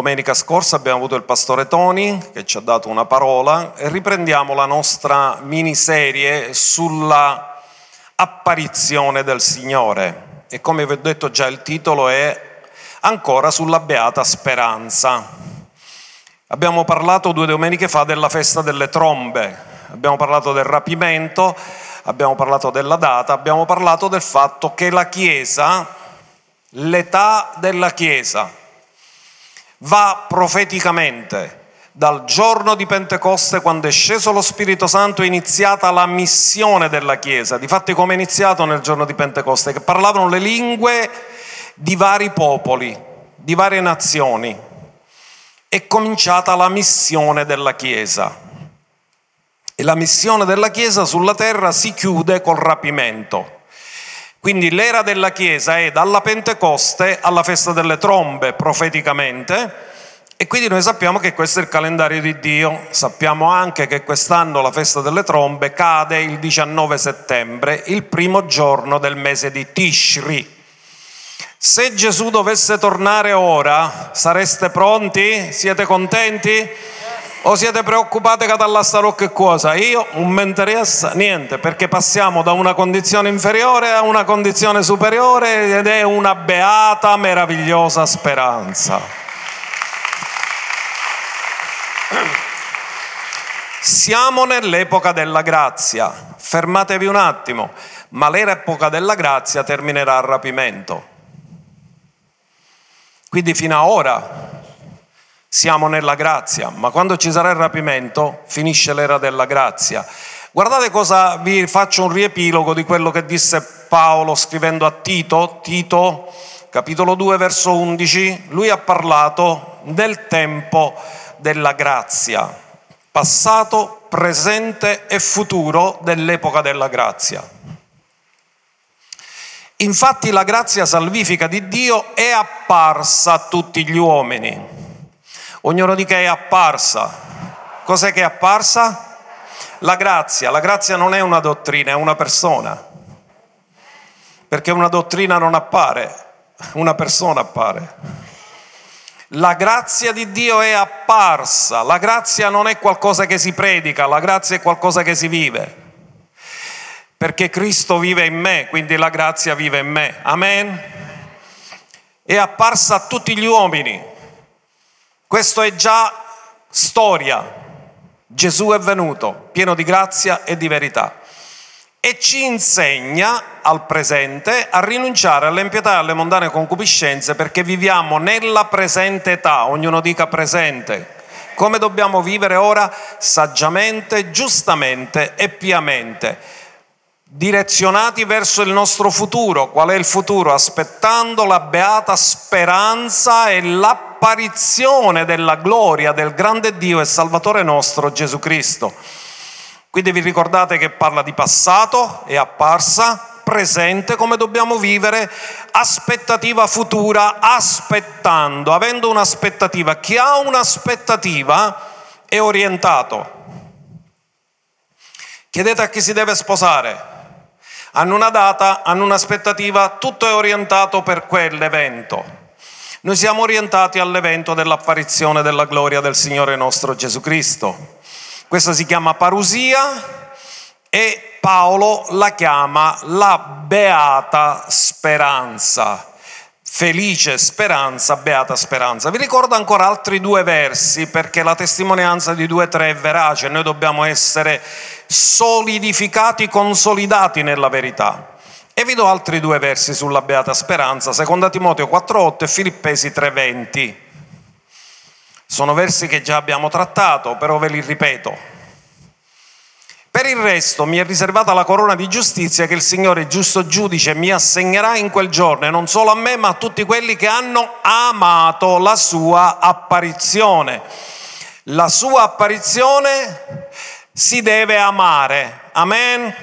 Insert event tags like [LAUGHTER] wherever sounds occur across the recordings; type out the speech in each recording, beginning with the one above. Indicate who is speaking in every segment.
Speaker 1: Domenica scorsa abbiamo avuto il pastore Tony che ci ha dato una parola e riprendiamo la nostra miniserie sulla apparizione del Signore. E come vi ho detto già il titolo è ancora sulla beata speranza. Abbiamo parlato due domeniche fa della festa delle trombe, abbiamo parlato del rapimento, abbiamo parlato della data, abbiamo parlato del fatto che la Chiesa, l'età della Chiesa, va profeticamente dal giorno di Pentecoste, quando è sceso lo Spirito Santo, è iniziata la missione della Chiesa. Difatti come è iniziato nel giorno di Pentecoste? Che parlavano le lingue di vari popoli, di varie nazioni. È cominciata la missione della Chiesa. E la missione della Chiesa sulla terra si chiude col rapimento. Quindi l'era della Chiesa è dalla Pentecoste alla festa delle trombe profeticamente e quindi noi sappiamo che questo è il calendario di Dio, sappiamo anche che quest'anno la festa delle trombe cade il 19 settembre, il primo giorno del mese di Tishri. Se Gesù dovesse tornare ora, sareste pronti? Siete contenti? O siete preoccupati che dalla sta qualche cosa? Io non mi interessa niente perché passiamo da una condizione inferiore a una condizione superiore ed è una beata, meravigliosa speranza. Siamo nell'epoca della grazia, fermatevi un attimo, ma l'epoca della grazia terminerà al rapimento. Quindi fino ad ora siamo nella grazia, ma quando ci sarà il rapimento finisce l'era della grazia. Guardate cosa vi faccio un riepilogo di quello che disse Paolo scrivendo a Tito, Tito capitolo 2 verso 11, lui ha parlato del tempo della grazia, passato, presente e futuro dell'epoca della grazia. Infatti la grazia salvifica di Dio è apparsa a tutti gli uomini Ognuno di che è apparsa. Cos'è che è apparsa? La grazia. La grazia non è una dottrina, è una persona. Perché una dottrina non appare, una persona appare. La grazia di Dio è apparsa. La grazia non è qualcosa che si predica, la grazia è qualcosa che si vive. Perché Cristo vive in me, quindi la grazia vive in me. Amen. È apparsa a tutti gli uomini. Questo è già storia. Gesù è venuto, pieno di grazia e di verità. E ci insegna al presente a rinunciare all'impietà e alle mondane concupiscenze perché viviamo nella presente età, ognuno dica presente. Come dobbiamo vivere ora? Saggiamente, giustamente e piamente direzionati verso il nostro futuro. Qual è il futuro? Aspettando la beata speranza e l'apparizione della gloria del grande Dio e Salvatore nostro Gesù Cristo. Quindi vi ricordate che parla di passato, è apparsa, presente, come dobbiamo vivere, aspettativa futura, aspettando, avendo un'aspettativa. Chi ha un'aspettativa è orientato. Chiedete a chi si deve sposare, hanno una data, hanno un'aspettativa, tutto è orientato per quell'evento. Noi siamo orientati all'evento dell'apparizione della gloria del Signore nostro Gesù Cristo. Questa si chiama parusia e Paolo la chiama la beata speranza. Felice speranza, beata speranza. Vi ricordo ancora altri due versi perché la testimonianza di due tre è verace, noi dobbiamo essere solidificati, consolidati nella verità. E vi do altri due versi sulla beata speranza, seconda Timoteo 4:8 e Filippesi 3:20. Sono versi che già abbiamo trattato, però ve li ripeto. Per il resto mi è riservata la corona di giustizia che il Signore giusto giudice mi assegnerà in quel giorno, e non solo a me, ma a tutti quelli che hanno amato la sua apparizione. La sua apparizione si deve amare. Amen.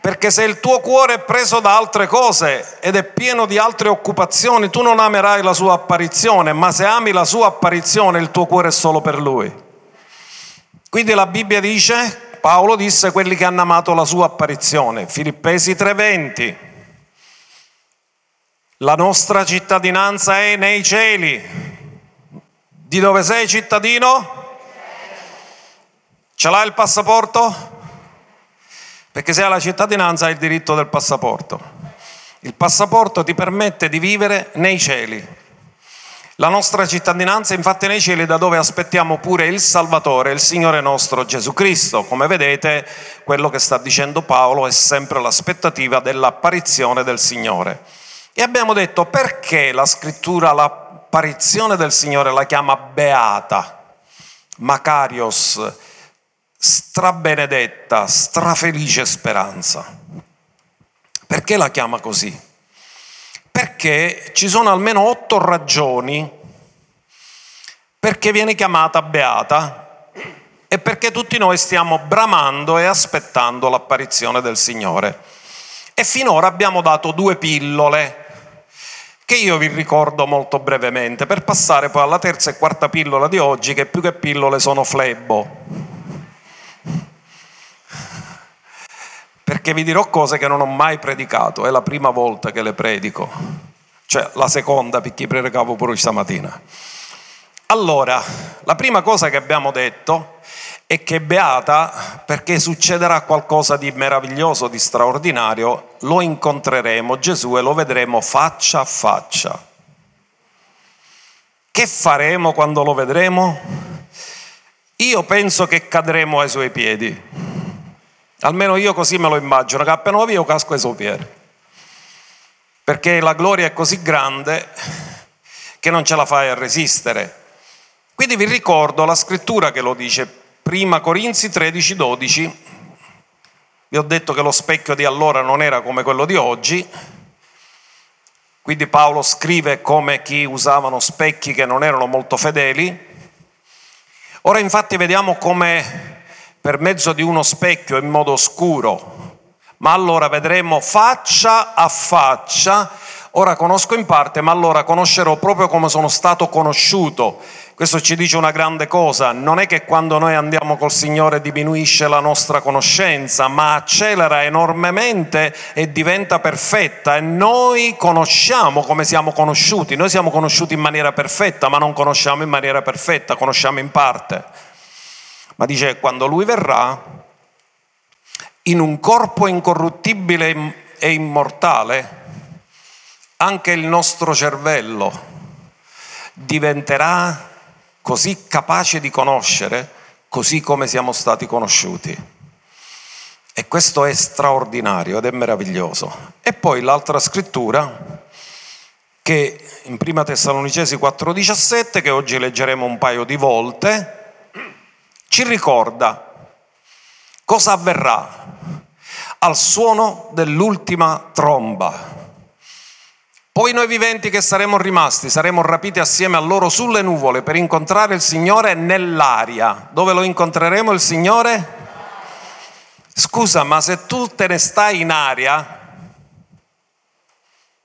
Speaker 1: Perché se il tuo cuore è preso da altre cose ed è pieno di altre occupazioni, tu non amerai la sua apparizione, ma se ami la sua apparizione, il tuo cuore è solo per lui. Quindi la Bibbia dice Paolo disse quelli che hanno amato la sua apparizione, Filippesi 3:20. La nostra cittadinanza è nei cieli. Di dove sei cittadino? Ce l'hai il passaporto? Perché se hai la cittadinanza hai il diritto del passaporto. Il passaporto ti permette di vivere nei cieli. La nostra cittadinanza infatti nei cieli da dove aspettiamo pure il Salvatore, il Signore nostro Gesù Cristo. Come vedete, quello che sta dicendo Paolo è sempre l'aspettativa dell'apparizione del Signore. E abbiamo detto perché la scrittura l'apparizione del Signore la chiama beata, Macarios, strabenedetta, strafelice speranza. Perché la chiama così? Perché ci sono almeno otto ragioni perché viene chiamata beata e perché tutti noi stiamo bramando e aspettando l'apparizione del Signore. E finora abbiamo dato due pillole che io vi ricordo molto brevemente, per passare poi alla terza e quarta pillola di oggi, che più che pillole sono flebbo. Perché vi dirò cose che non ho mai predicato, è la prima volta che le predico, cioè la seconda perché predicavo pure stamattina. Allora, la prima cosa che abbiamo detto e che è beata perché succederà qualcosa di meraviglioso, di straordinario, lo incontreremo Gesù e lo vedremo faccia a faccia. Che faremo quando lo vedremo? Io penso che cadremo ai suoi piedi. Almeno io così me lo immagino, che appena lo io casco ai suoi piedi. Perché la gloria è così grande che non ce la fai a resistere. Quindi vi ricordo la scrittura che lo dice Prima Corinzi 13, 12, vi ho detto che lo specchio di allora non era come quello di oggi, quindi Paolo scrive come chi usavano specchi che non erano molto fedeli. Ora infatti vediamo come per mezzo di uno specchio in modo oscuro, ma allora vedremo faccia a faccia, ora conosco in parte, ma allora conoscerò proprio come sono stato conosciuto. Questo ci dice una grande cosa, non è che quando noi andiamo col Signore diminuisce la nostra conoscenza, ma accelera enormemente e diventa perfetta. E noi conosciamo come siamo conosciuti, noi siamo conosciuti in maniera perfetta, ma non conosciamo in maniera perfetta, conosciamo in parte. Ma dice, quando Lui verrà, in un corpo incorruttibile e immortale, anche il nostro cervello diventerà così capace di conoscere così come siamo stati conosciuti. E questo è straordinario ed è meraviglioso. E poi l'altra scrittura che in Prima Tessalonicesi 4:17, che oggi leggeremo un paio di volte, ci ricorda cosa avverrà al suono dell'ultima tromba. Poi noi viventi che saremo rimasti saremo rapiti assieme a loro sulle nuvole per incontrare il Signore nell'aria. Dove lo incontreremo il Signore? Scusa, ma se tu te ne stai in aria,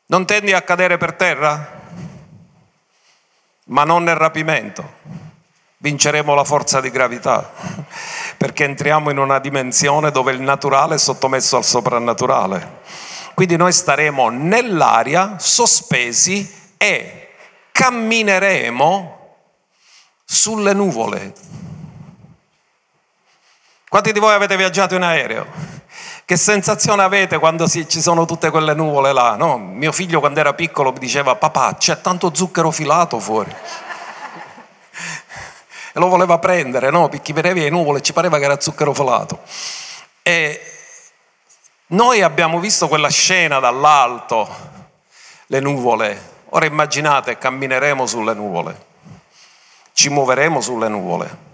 Speaker 1: non tendi a cadere per terra? Ma non nel rapimento. Vinceremo la forza di gravità, perché entriamo in una dimensione dove il naturale è sottomesso al soprannaturale. Quindi noi staremo nell'aria sospesi e cammineremo sulle nuvole. Quanti di voi avete viaggiato in aereo? Che sensazione avete quando ci sono tutte quelle nuvole là? No? Mio figlio quando era piccolo mi diceva papà c'è tanto zucchero filato fuori. E lo voleva prendere, no? Perché vedeva le nuvole e ci pareva che era zucchero filato. E noi abbiamo visto quella scena dall'alto, le nuvole. Ora immaginate, cammineremo sulle nuvole, ci muoveremo sulle nuvole.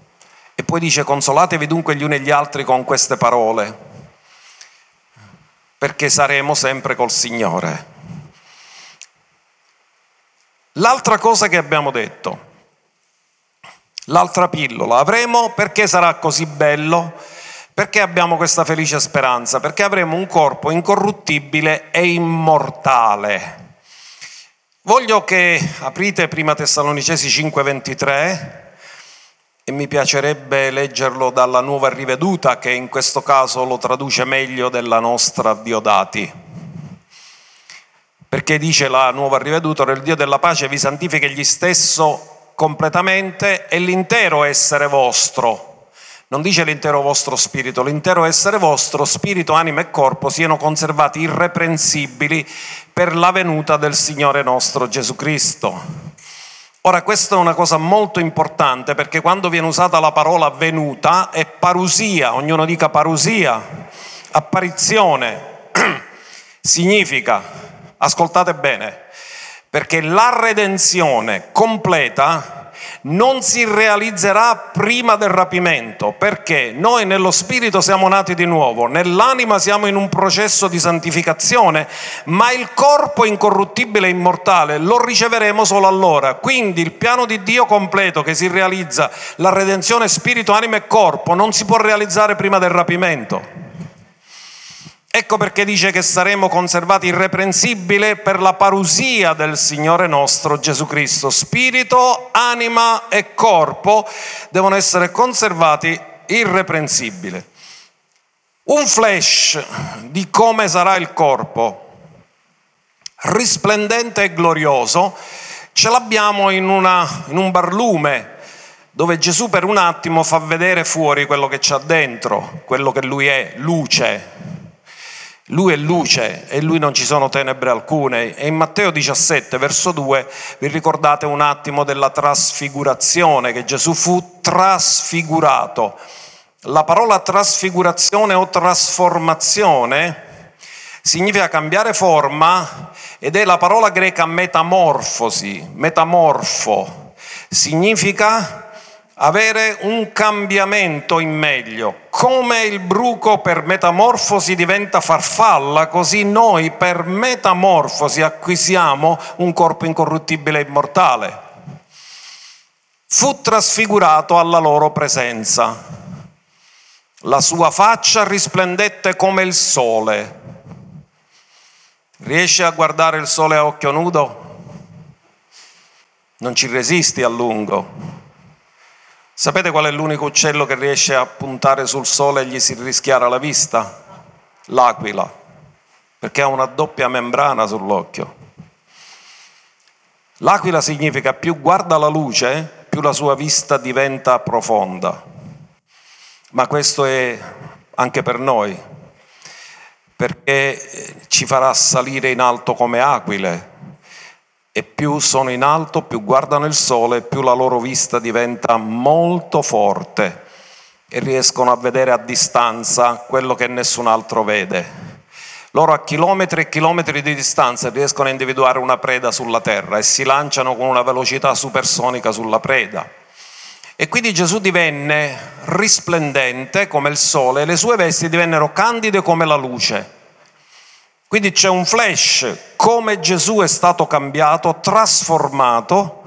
Speaker 1: E poi dice, consolatevi dunque gli uni e gli altri con queste parole, perché saremo sempre col Signore. L'altra cosa che abbiamo detto, l'altra pillola, avremo perché sarà così bello perché abbiamo questa felice speranza? Perché avremo un corpo incorruttibile e immortale. Voglio che aprite prima Tessalonicesi 5:23 e mi piacerebbe leggerlo dalla nuova riveduta che in questo caso lo traduce meglio della nostra Diodati. Perché dice la nuova riveduta, il Dio della pace vi santifica egli stesso completamente e l'intero essere vostro. Non dice l'intero vostro spirito, l'intero essere vostro, spirito, anima e corpo siano conservati irreprensibili per la venuta del Signore nostro Gesù Cristo. Ora, questa è una cosa molto importante perché quando viene usata la parola venuta è parusia, ognuno dica parusia, apparizione, [CLEARS THROAT] significa, ascoltate bene, perché la redenzione completa non si realizzerà prima del rapimento, perché noi nello spirito siamo nati di nuovo, nell'anima siamo in un processo di santificazione, ma il corpo incorruttibile e immortale lo riceveremo solo allora. Quindi il piano di Dio completo che si realizza, la redenzione spirito, anima e corpo, non si può realizzare prima del rapimento. Ecco perché dice che saremo conservati irreprensibili per la parusia del Signore nostro Gesù Cristo. Spirito, anima e corpo devono essere conservati irreprensibili. Un flash di come sarà il corpo, risplendente e glorioso, ce l'abbiamo in, una, in un barlume dove Gesù per un attimo fa vedere fuori quello che c'ha dentro, quello che lui è, luce, lui è luce e lui non ci sono tenebre alcune. E in Matteo 17, verso 2, vi ricordate un attimo della trasfigurazione, che Gesù fu trasfigurato. La parola trasfigurazione o trasformazione significa cambiare forma ed è la parola greca metamorfosi, metamorfo. Significa avere un cambiamento in meglio. Come il bruco per metamorfosi diventa farfalla, così noi per metamorfosi acquisiamo un corpo incorruttibile e immortale. Fu trasfigurato alla loro presenza. La sua faccia risplendette come il sole. Riesci a guardare il sole a occhio nudo? Non ci resisti a lungo Sapete qual è l'unico uccello che riesce a puntare sul sole e gli si rischiara la vista? L'aquila, perché ha una doppia membrana sull'occhio. L'aquila significa più guarda la luce, più la sua vista diventa profonda. Ma questo è anche per noi, perché ci farà salire in alto come aquile, e più sono in alto, più guardano il sole, più la loro vista diventa molto forte e riescono a vedere a distanza quello che nessun altro vede. Loro a chilometri e chilometri di distanza riescono a individuare una preda sulla terra e si lanciano con una velocità supersonica sulla preda. E quindi Gesù divenne risplendente come il sole e le sue vesti divennero candide come la luce. Quindi c'è un flash, come Gesù è stato cambiato, trasformato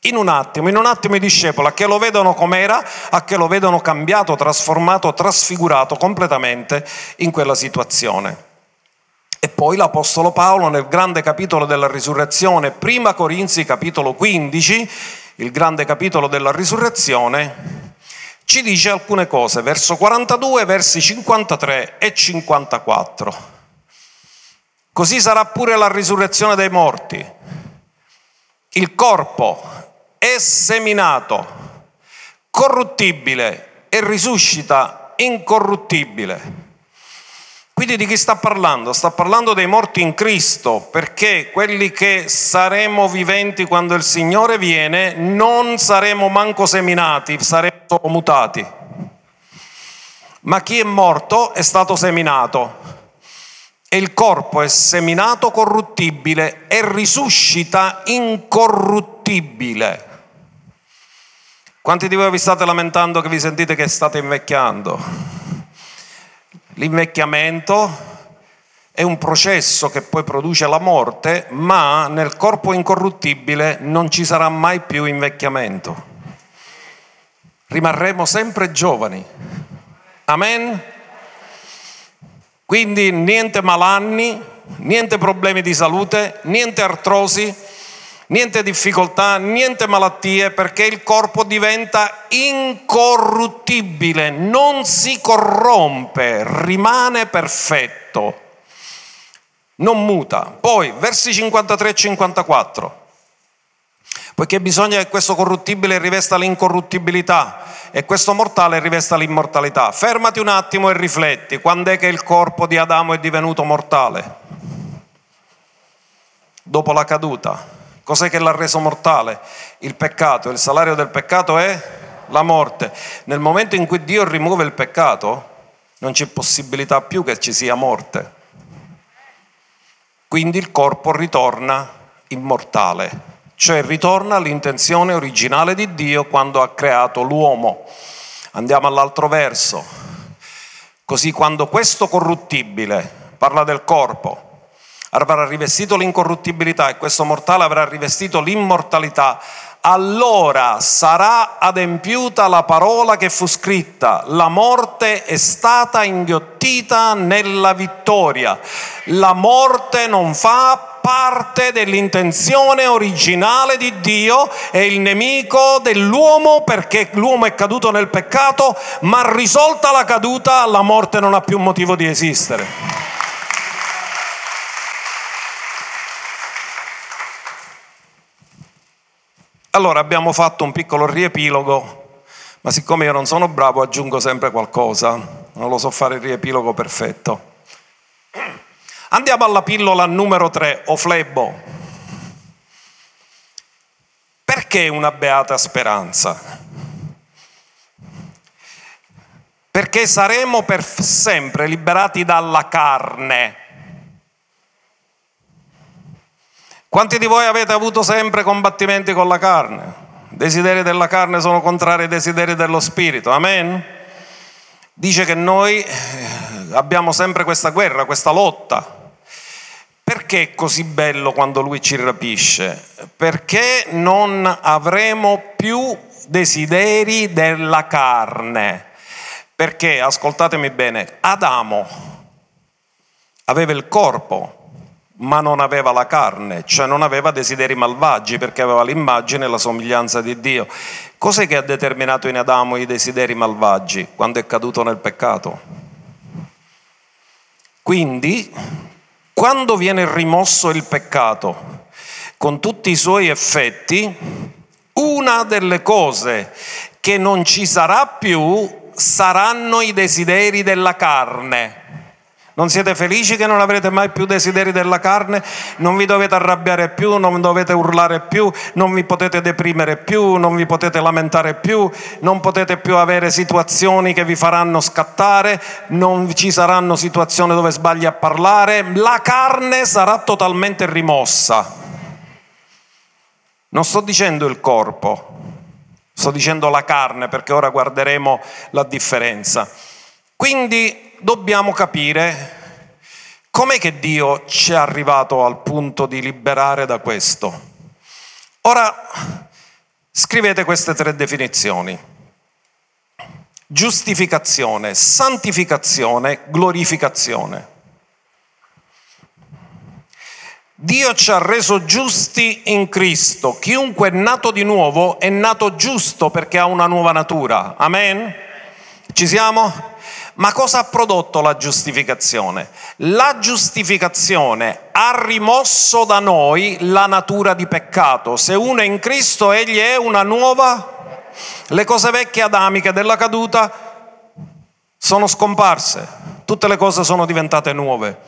Speaker 1: in un attimo, in un attimo i discepoli, a che lo vedono com'era, a che lo vedono cambiato, trasformato, trasfigurato completamente in quella situazione. E poi l'Apostolo Paolo nel grande capitolo della risurrezione, prima Corinzi capitolo 15, il grande capitolo della risurrezione, ci dice alcune cose, verso 42, versi 53 e 54. Così sarà pure la risurrezione dei morti. Il corpo è seminato corruttibile e risuscita incorruttibile. Quindi di chi sta parlando? Sta parlando dei morti in Cristo, perché quelli che saremo viventi quando il Signore viene non saremo manco seminati, saremo mutati. Ma chi è morto è stato seminato e il corpo è seminato corruttibile e risuscita incorruttibile. Quanti di voi vi state lamentando che vi sentite che state invecchiando? L'invecchiamento è un processo che poi produce la morte, ma nel corpo incorruttibile non ci sarà mai più invecchiamento. Rimarremo sempre giovani. Amen? Quindi niente malanni, niente problemi di salute, niente artrosi, niente difficoltà, niente malattie, perché il corpo diventa incorruttibile, non si corrompe, rimane perfetto, non muta. Poi, versi 53 e 54. Poiché bisogna che questo corruttibile rivesta l'incorruttibilità e questo mortale rivesta l'immortalità. Fermati un attimo e rifletti, quando è che il corpo di Adamo è divenuto mortale? Dopo la caduta. Cos'è che l'ha reso mortale? Il peccato. Il salario del peccato è la morte. Nel momento in cui Dio rimuove il peccato, non c'è possibilità più che ci sia morte. Quindi il corpo ritorna immortale cioè ritorna all'intenzione originale di Dio quando ha creato l'uomo. Andiamo all'altro verso. Così quando questo corruttibile, parla del corpo, avrà rivestito l'incorruttibilità e questo mortale avrà rivestito l'immortalità, allora sarà adempiuta la parola che fu scritta, la morte è stata inghiottita nella vittoria. La morte non fa parte dell'intenzione originale di Dio, è il nemico dell'uomo perché l'uomo è caduto nel peccato, ma risolta la caduta la morte non ha più motivo di esistere. Allora abbiamo fatto un piccolo riepilogo, ma siccome io non sono bravo aggiungo sempre qualcosa, non lo so fare il riepilogo perfetto. Andiamo alla pillola numero 3, o flebbo. Perché una beata speranza? Perché saremo per sempre liberati dalla carne. Quanti di voi avete avuto sempre combattimenti con la carne? Desideri della carne sono contrari ai desideri dello spirito. Amen? Dice che noi eh, abbiamo sempre questa guerra, questa lotta. Perché è così bello quando lui ci rapisce? Perché non avremo più desideri della carne. Perché, ascoltatemi bene, Adamo aveva il corpo, ma non aveva la carne, cioè non aveva desideri malvagi perché aveva l'immagine e la somiglianza di Dio. Cos'è che ha determinato in Adamo i desideri malvagi quando è caduto nel peccato? Quindi quando viene rimosso il peccato con tutti i suoi effetti, una delle cose che non ci sarà più saranno i desideri della carne. Non siete felici che non avrete mai più desideri della carne? Non vi dovete arrabbiare più, non dovete urlare più, non vi potete deprimere più, non vi potete lamentare più, non potete più avere situazioni che vi faranno scattare, non ci saranno situazioni dove sbagli a parlare, la carne sarà totalmente rimossa. Non sto dicendo il corpo, sto dicendo la carne perché ora guarderemo la differenza. Quindi dobbiamo capire com'è che Dio ci è arrivato al punto di liberare da questo. Ora scrivete queste tre definizioni. Giustificazione, santificazione, glorificazione. Dio ci ha reso giusti in Cristo. Chiunque è nato di nuovo è nato giusto perché ha una nuova natura. Amen? Ci siamo? Ma cosa ha prodotto la giustificazione? La giustificazione ha rimosso da noi la natura di peccato. Se uno è in Cristo, egli è una nuova... Le cose vecchie adamiche della caduta sono scomparse, tutte le cose sono diventate nuove.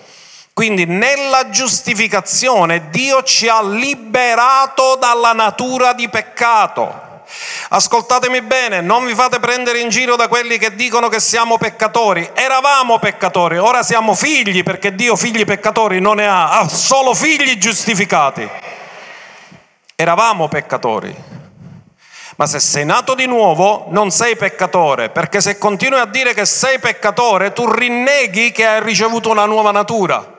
Speaker 1: Quindi nella giustificazione Dio ci ha liberato dalla natura di peccato. Ascoltatemi bene, non vi fate prendere in giro da quelli che dicono che siamo peccatori. Eravamo peccatori, ora siamo figli perché Dio figli peccatori non ne ha, ha solo figli giustificati. Eravamo peccatori. Ma se sei nato di nuovo non sei peccatore, perché se continui a dire che sei peccatore, tu rinneghi che hai ricevuto una nuova natura.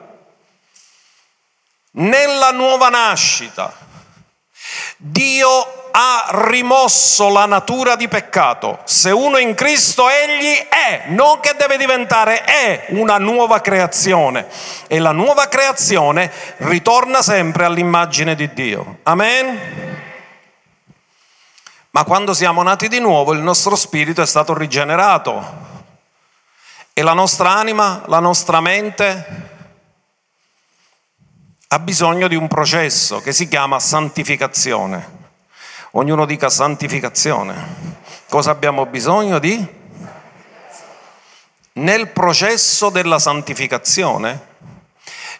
Speaker 1: Nella nuova nascita, Dio ha rimosso la natura di peccato. Se uno è in Cristo, egli è, non che deve diventare, è una nuova creazione. E la nuova creazione ritorna sempre all'immagine di Dio. Amen? Ma quando siamo nati di nuovo, il nostro spirito è stato rigenerato. E la nostra anima, la nostra mente ha bisogno di un processo che si chiama santificazione. Ognuno dica santificazione. Cosa abbiamo bisogno di? Nel processo della santificazione,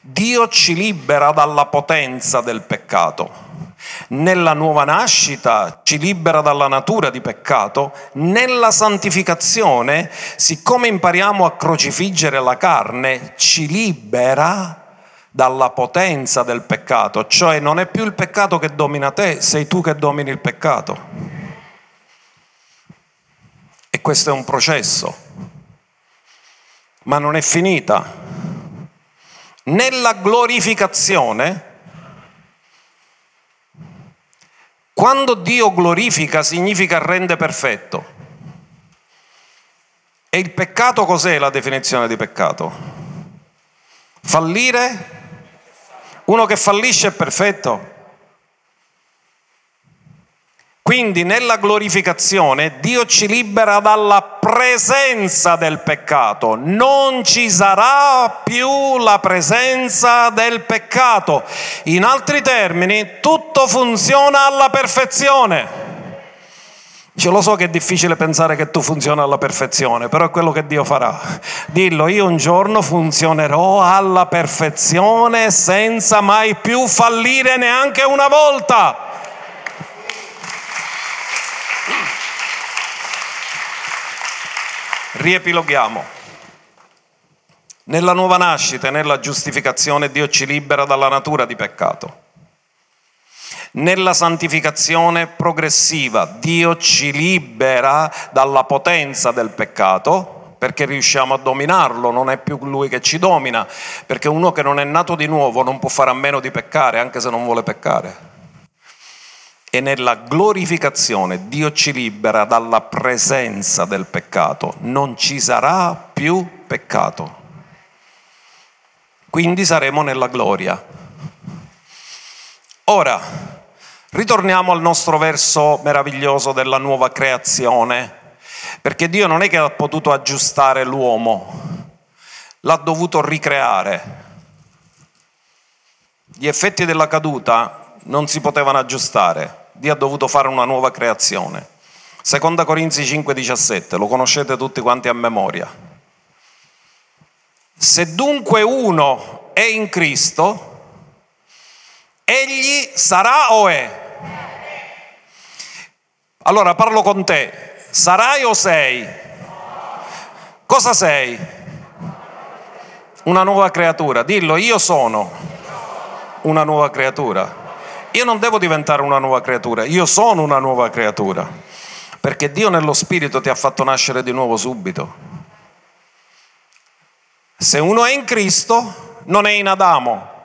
Speaker 1: Dio ci libera dalla potenza del peccato. Nella nuova nascita ci libera dalla natura di peccato, nella santificazione, siccome impariamo a crocifiggere la carne, ci libera dalla potenza del peccato, cioè non è più il peccato che domina te, sei tu che domini il peccato. E questo è un processo, ma non è finita. Nella glorificazione, quando Dio glorifica significa rende perfetto. E il peccato cos'è la definizione di peccato? Fallire uno che fallisce è perfetto. Quindi nella glorificazione Dio ci libera dalla presenza del peccato, non ci sarà più la presenza del peccato. In altri termini, tutto funziona alla perfezione. Ce lo so che è difficile pensare che tu funzioni alla perfezione, però è quello che Dio farà. Dillo, io un giorno funzionerò alla perfezione senza mai più fallire neanche una volta. Riepiloghiamo. Nella nuova nascita e nella giustificazione Dio ci libera dalla natura di peccato nella santificazione progressiva Dio ci libera dalla potenza del peccato perché riusciamo a dominarlo, non è più lui che ci domina, perché uno che non è nato di nuovo non può fare a meno di peccare anche se non vuole peccare. E nella glorificazione Dio ci libera dalla presenza del peccato, non ci sarà più peccato. Quindi saremo nella gloria. Ora, Ritorniamo al nostro verso meraviglioso della nuova creazione, perché Dio non è che ha potuto aggiustare l'uomo, l'ha dovuto ricreare. Gli effetti della caduta non si potevano aggiustare, Dio ha dovuto fare una nuova creazione. Seconda Corinzi 5:17, lo conoscete tutti quanti a memoria. Se dunque uno è in Cristo, egli sarà o è? Allora parlo con te, sarai o sei? Cosa sei? Una nuova creatura. Dillo, io sono una nuova creatura. Io non devo diventare una nuova creatura, io sono una nuova creatura. Perché Dio nello Spirito ti ha fatto nascere di nuovo subito. Se uno è in Cristo, non è in Adamo.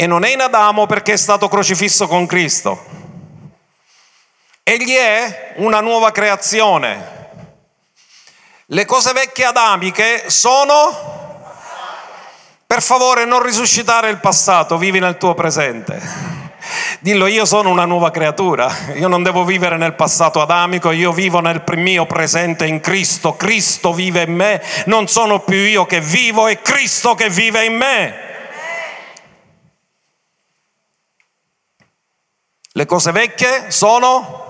Speaker 1: E non è in Adamo perché è stato crocifisso con Cristo. Egli è una nuova creazione. Le cose vecchie adamiche sono... Per favore non risuscitare il passato, vivi nel tuo presente. Dillo, io sono una nuova creatura, io non devo vivere nel passato adamico, io vivo nel mio presente in Cristo, Cristo vive in me, non sono più io che vivo, è Cristo che vive in me. Le cose vecchie sono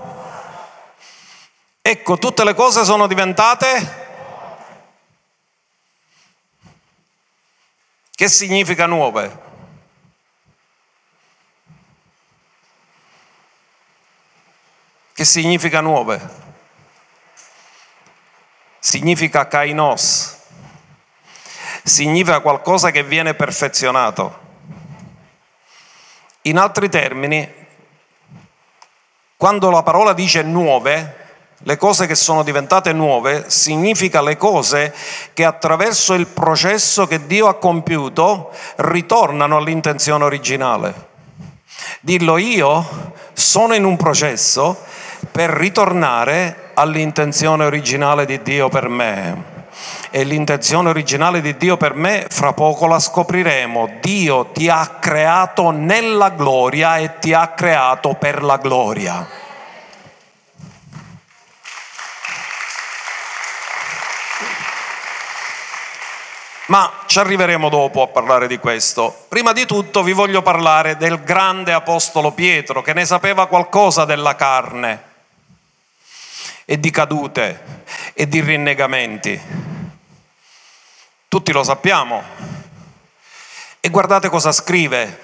Speaker 1: Ecco, tutte le cose sono diventate... Che significa nuove? Che significa nuove? Significa kainos. Significa qualcosa che viene perfezionato. In altri termini, quando la parola dice nuove, le cose che sono diventate nuove significa le cose che attraverso il processo che Dio ha compiuto ritornano all'intenzione originale. Dillo io sono in un processo per ritornare all'intenzione originale di Dio per me. E l'intenzione originale di Dio per me, fra poco la scopriremo. Dio ti ha creato nella gloria e ti ha creato per la gloria. Ma ci arriveremo dopo a parlare di questo. Prima di tutto vi voglio parlare del grande apostolo Pietro, che ne sapeva qualcosa della carne e di cadute e di rinnegamenti. Tutti lo sappiamo. E guardate cosa scrive,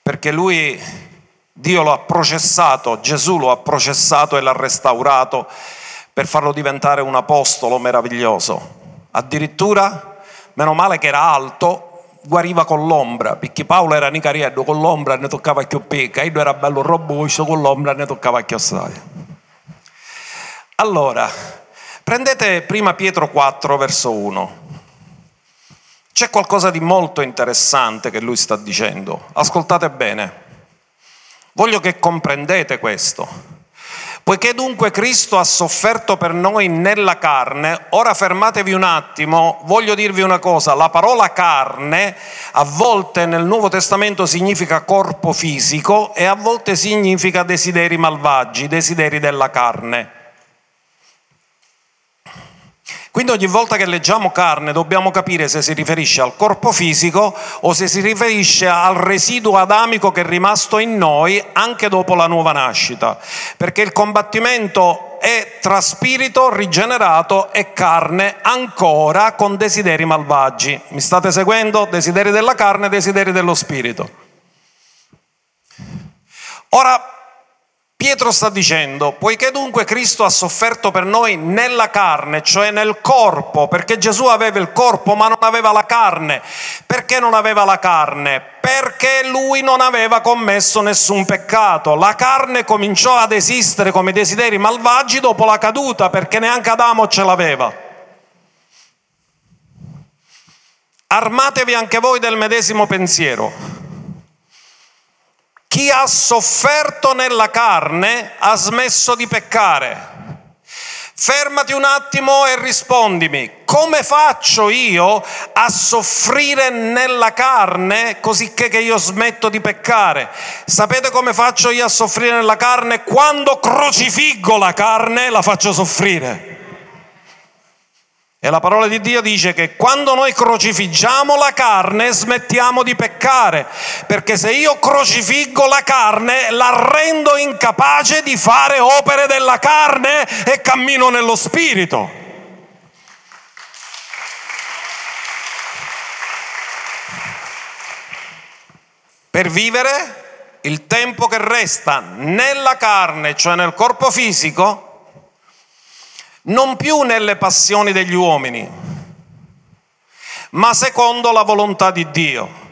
Speaker 1: perché lui, Dio lo ha processato, Gesù lo ha processato e l'ha restaurato per farlo diventare un apostolo meraviglioso. Addirittura, meno male che era alto, guariva con l'ombra, perché Paolo era nicariello, con l'ombra ne toccava più e lui era bello robusto, con l'ombra ne toccava più assai. Allora, prendete prima Pietro 4, verso 1. C'è qualcosa di molto interessante che lui sta dicendo. Ascoltate bene. Voglio che comprendete questo. Poiché dunque Cristo ha sofferto per noi nella carne, ora fermatevi un attimo, voglio dirvi una cosa, la parola carne a volte nel Nuovo Testamento significa corpo fisico e a volte significa desideri malvagi, desideri della carne. Quindi ogni volta che leggiamo carne dobbiamo capire se si riferisce al corpo fisico o se si riferisce al residuo adamico che è rimasto in noi anche dopo la nuova nascita, perché il combattimento è tra spirito rigenerato e carne ancora con desideri malvagi. Mi state seguendo? Desideri della carne, desideri dello spirito. Ora Pietro sta dicendo, poiché dunque Cristo ha sofferto per noi nella carne, cioè nel corpo, perché Gesù aveva il corpo ma non aveva la carne. Perché non aveva la carne? Perché lui non aveva commesso nessun peccato. La carne cominciò ad esistere come desideri malvagi dopo la caduta, perché neanche Adamo ce l'aveva. Armatevi anche voi del medesimo pensiero chi ha sofferto nella carne ha smesso di peccare. Fermati un attimo e rispondimi, come faccio io a soffrire nella carne così che io smetto di peccare? Sapete come faccio io a soffrire nella carne? Quando crocifiggo la carne la faccio soffrire. E la parola di Dio dice che quando noi crocifiggiamo la carne smettiamo di peccare, perché se io crocifiggo la carne la rendo incapace di fare opere della carne e cammino nello spirito. Per vivere il tempo che resta nella carne, cioè nel corpo fisico, non più nelle passioni degli uomini, ma secondo la volontà di Dio.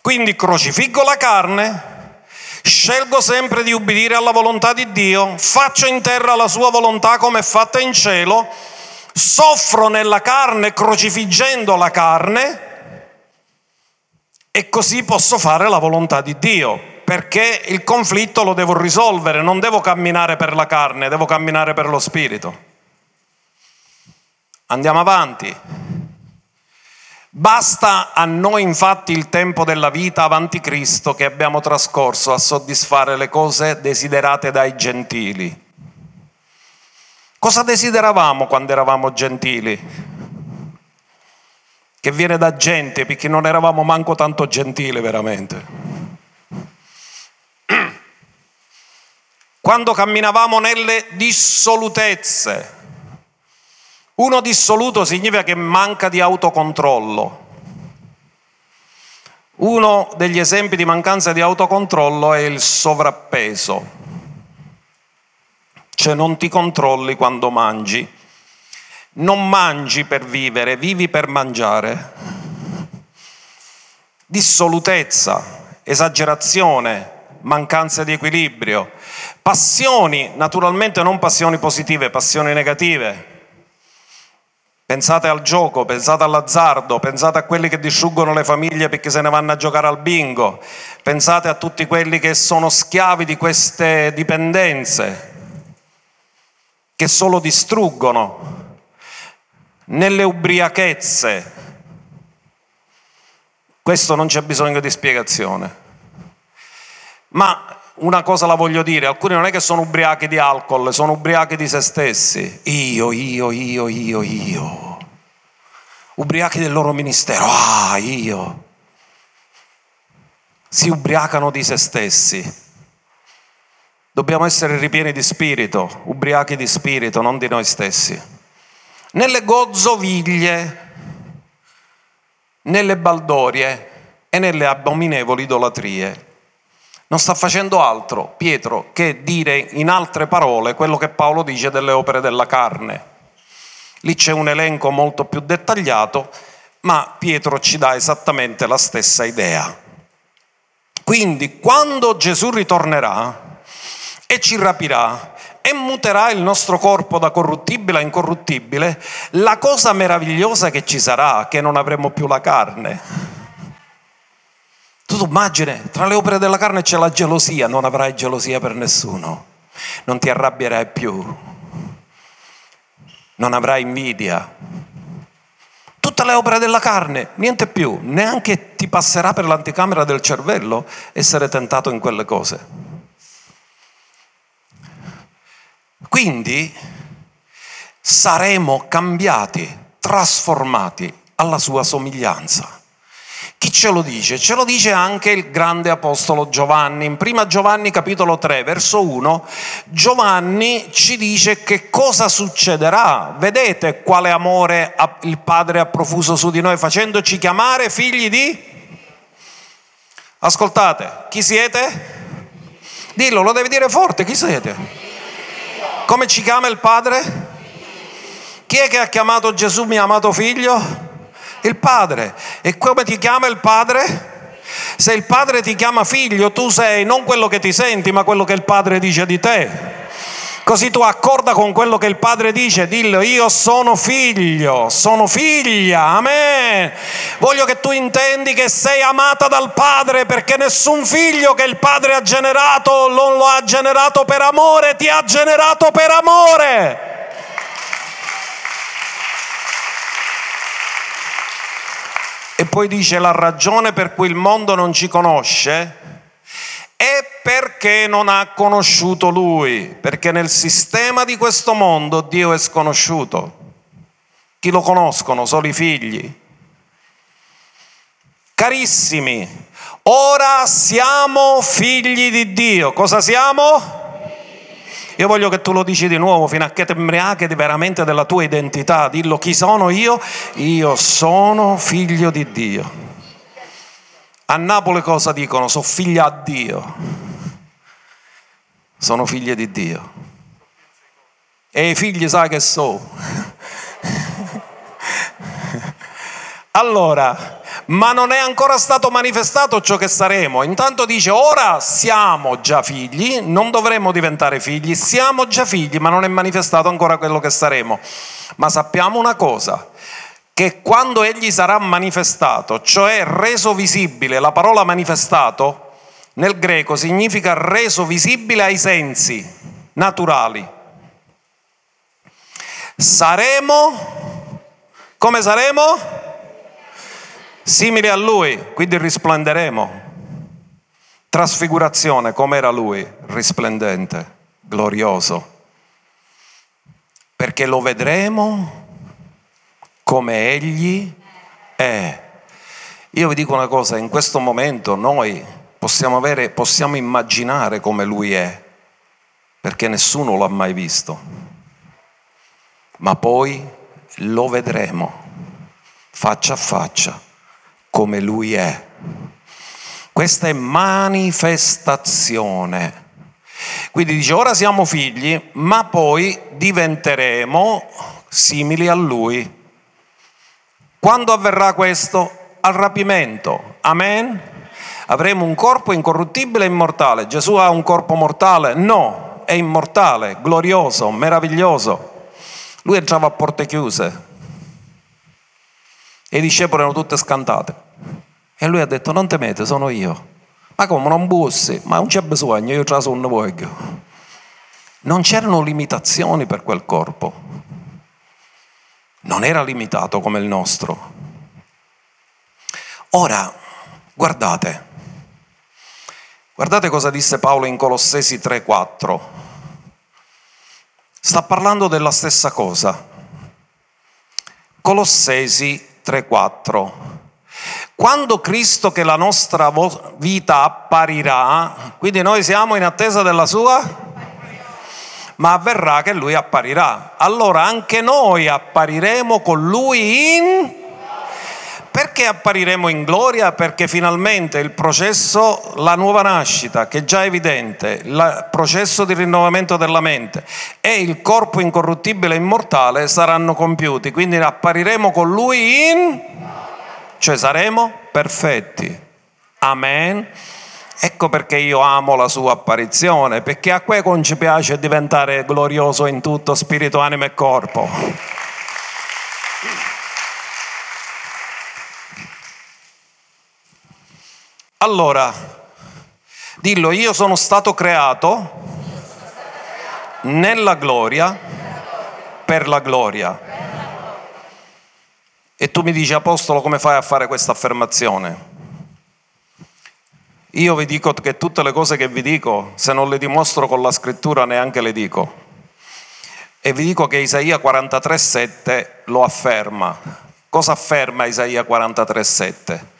Speaker 1: Quindi crocifiggo la carne, scelgo sempre di ubbidire alla volontà di Dio, faccio in terra la sua volontà come è fatta in cielo, soffro nella carne crocifiggendo la carne e così posso fare la volontà di Dio perché il conflitto lo devo risolvere, non devo camminare per la carne, devo camminare per lo spirito. Andiamo avanti. Basta a noi infatti il tempo della vita avanti Cristo che abbiamo trascorso a soddisfare le cose desiderate dai gentili. Cosa desideravamo quando eravamo gentili? Che viene da gente, perché non eravamo manco tanto gentili veramente. Quando camminavamo nelle dissolutezze. Uno dissoluto significa che manca di autocontrollo. Uno degli esempi di mancanza di autocontrollo è il sovrappeso, cioè non ti controlli quando mangi, non mangi per vivere, vivi per mangiare. Dissolutezza, esagerazione, mancanza di equilibrio, passioni, naturalmente non passioni positive, passioni negative. Pensate al gioco, pensate all'azzardo, pensate a quelli che distruggono le famiglie perché se ne vanno a giocare al bingo, pensate a tutti quelli che sono schiavi di queste dipendenze, che solo distruggono, nelle ubriachezze. Questo non c'è bisogno di spiegazione. Ma una cosa la voglio dire, alcuni non è che sono ubriachi di alcol, sono ubriachi di se stessi. Io, io, io, io, io. ubriachi del loro ministero. Ah, io. Si ubriacano di se stessi. Dobbiamo essere ripieni di spirito, ubriachi di spirito, non di noi stessi. Nelle gozzoviglie, nelle baldorie e nelle abominevoli idolatrie. Non sta facendo altro Pietro che dire in altre parole quello che Paolo dice delle opere della carne. Lì c'è un elenco molto più dettagliato, ma Pietro ci dà esattamente la stessa idea. Quindi quando Gesù ritornerà e ci rapirà e muterà il nostro corpo da corruttibile a incorruttibile, la cosa meravigliosa che ci sarà è che non avremo più la carne. Tu immagini, tra le opere della carne c'è la gelosia, non avrai gelosia per nessuno, non ti arrabbierai più, non avrai invidia. Tutte le opere della carne, niente più, neanche ti passerà per l'anticamera del cervello essere tentato in quelle cose. Quindi saremo cambiati, trasformati alla sua somiglianza. Chi ce lo dice? Ce lo dice anche il grande apostolo Giovanni. In prima Giovanni capitolo 3, verso 1, Giovanni ci dice che cosa succederà. Vedete quale amore il Padre ha profuso su di noi facendoci chiamare figli di... Ascoltate, chi siete? Dillo, lo devi dire forte, chi siete? Come ci chiama il Padre? Chi è che ha chiamato Gesù mio amato figlio? Il Padre. E come ti chiama il Padre? Se il Padre ti chiama figlio, tu sei non quello che ti senti, ma quello che il Padre dice di te. Così tu accorda con quello che il padre dice, dillo io sono figlio, sono figlia, amen. Voglio che tu intendi che sei amata dal padre perché nessun figlio che il padre ha generato non lo ha generato per amore, ti ha generato per amore. E poi dice la ragione per cui il mondo non ci conosce è perché non ha conosciuto Lui, perché nel sistema di questo mondo Dio è sconosciuto. Chi lo conoscono? Solo i figli. Carissimi, ora siamo figli di Dio. Cosa siamo? Io voglio che tu lo dici di nuovo fino a che ti imbriachi veramente della tua identità. Dillo chi sono io? Io sono figlio di Dio. A Napoli cosa dicono? Sono figlia a Dio. Sono figlie di Dio. E i figli sai che so. [LAUGHS] allora, ma non è ancora stato manifestato ciò che saremo. Intanto dice, ora siamo già figli, non dovremmo diventare figli, siamo già figli, ma non è manifestato ancora quello che saremo. Ma sappiamo una cosa, che quando egli sarà manifestato, cioè reso visibile, la parola manifestato nel greco significa reso visibile ai sensi naturali. Saremo, come saremo? Simili a lui, quindi risplenderemo. Trasfigurazione, come era lui, risplendente, glorioso. Perché lo vedremo come Egli è. Io vi dico una cosa, in questo momento noi possiamo, avere, possiamo immaginare come Lui è, perché nessuno l'ha mai visto, ma poi lo vedremo faccia a faccia come Lui è. Questa è manifestazione. Quindi dice, ora siamo figli, ma poi diventeremo simili a Lui quando avverrà questo? Al rapimento. Amen? Avremo un corpo incorruttibile e immortale. Gesù ha un corpo mortale? No, è immortale, glorioso, meraviglioso. Lui entrava a porte chiuse e i discepoli erano tutte scantate. E lui ha detto, non temete, sono io. Ma come non bussi? Ma non c'è bisogno, io traso un voglio. Non c'erano limitazioni per quel corpo non era limitato come il nostro. Ora, guardate, guardate cosa disse Paolo in Colossesi 3:4. Sta parlando della stessa cosa. Colossesi 3, 4. Quando Cristo che la nostra vita apparirà, quindi noi siamo in attesa della sua ma avverrà che lui apparirà. Allora anche noi appariremo con lui in... Perché appariremo in gloria? Perché finalmente il processo, la nuova nascita, che è già evidente, il processo di rinnovamento della mente e il corpo incorruttibile e immortale saranno compiuti. Quindi appariremo con lui in... cioè saremo perfetti. Amen. Ecco perché io amo la sua apparizione, perché a quei con ci piace diventare glorioso in tutto, spirito, anima e corpo. Allora, dillo, io sono stato creato nella gloria per la gloria. E tu mi dici, Apostolo, come fai a fare questa affermazione? Io vi dico che tutte le cose che vi dico, se non le dimostro con la scrittura, neanche le dico. E vi dico che Isaia 43,7 lo afferma. Cosa afferma Isaia 43,7?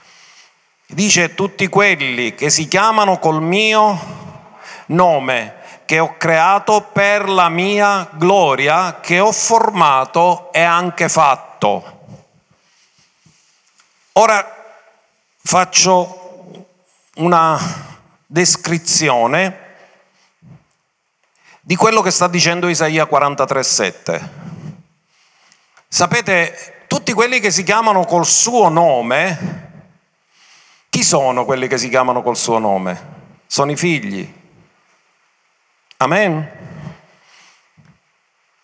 Speaker 1: Dice tutti quelli che si chiamano col mio nome, che ho creato per la mia gloria, che ho formato e anche fatto. Ora faccio una descrizione di quello che sta dicendo Isaia 43,7. Sapete, tutti quelli che si chiamano col suo nome, chi sono quelli che si chiamano col suo nome? Sono i figli. Amen.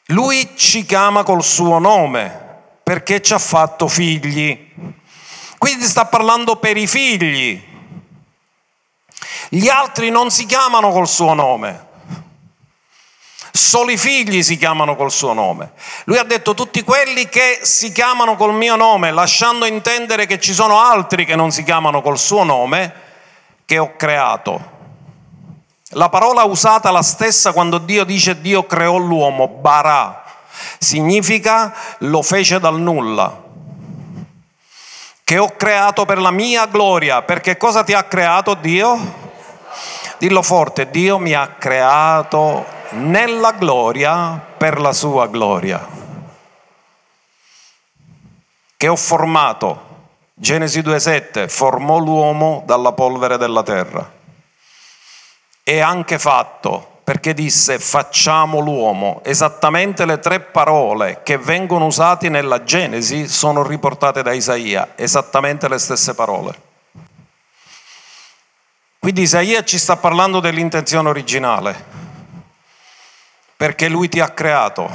Speaker 1: Lui ci chiama col suo nome perché ci ha fatto figli. Quindi sta parlando per i figli. Gli altri non si chiamano col suo nome. Solo i figli si chiamano col suo nome. Lui ha detto tutti quelli che si chiamano col mio nome, lasciando intendere che ci sono altri che non si chiamano col suo nome, che ho creato. La parola usata la stessa quando Dio dice Dio creò l'uomo, barà, significa lo fece dal nulla. Che ho creato per la mia gloria, perché cosa ti ha creato Dio? Dillo forte, Dio mi ha creato nella gloria per la sua gloria. Che ho formato. Genesi 2.7 formò l'uomo dalla polvere della terra. E anche fatto, perché disse facciamo l'uomo. Esattamente le tre parole che vengono usate nella Genesi sono riportate da Isaia, esattamente le stesse parole. Quindi Isaia ci sta parlando dell'intenzione originale, perché lui ti ha creato.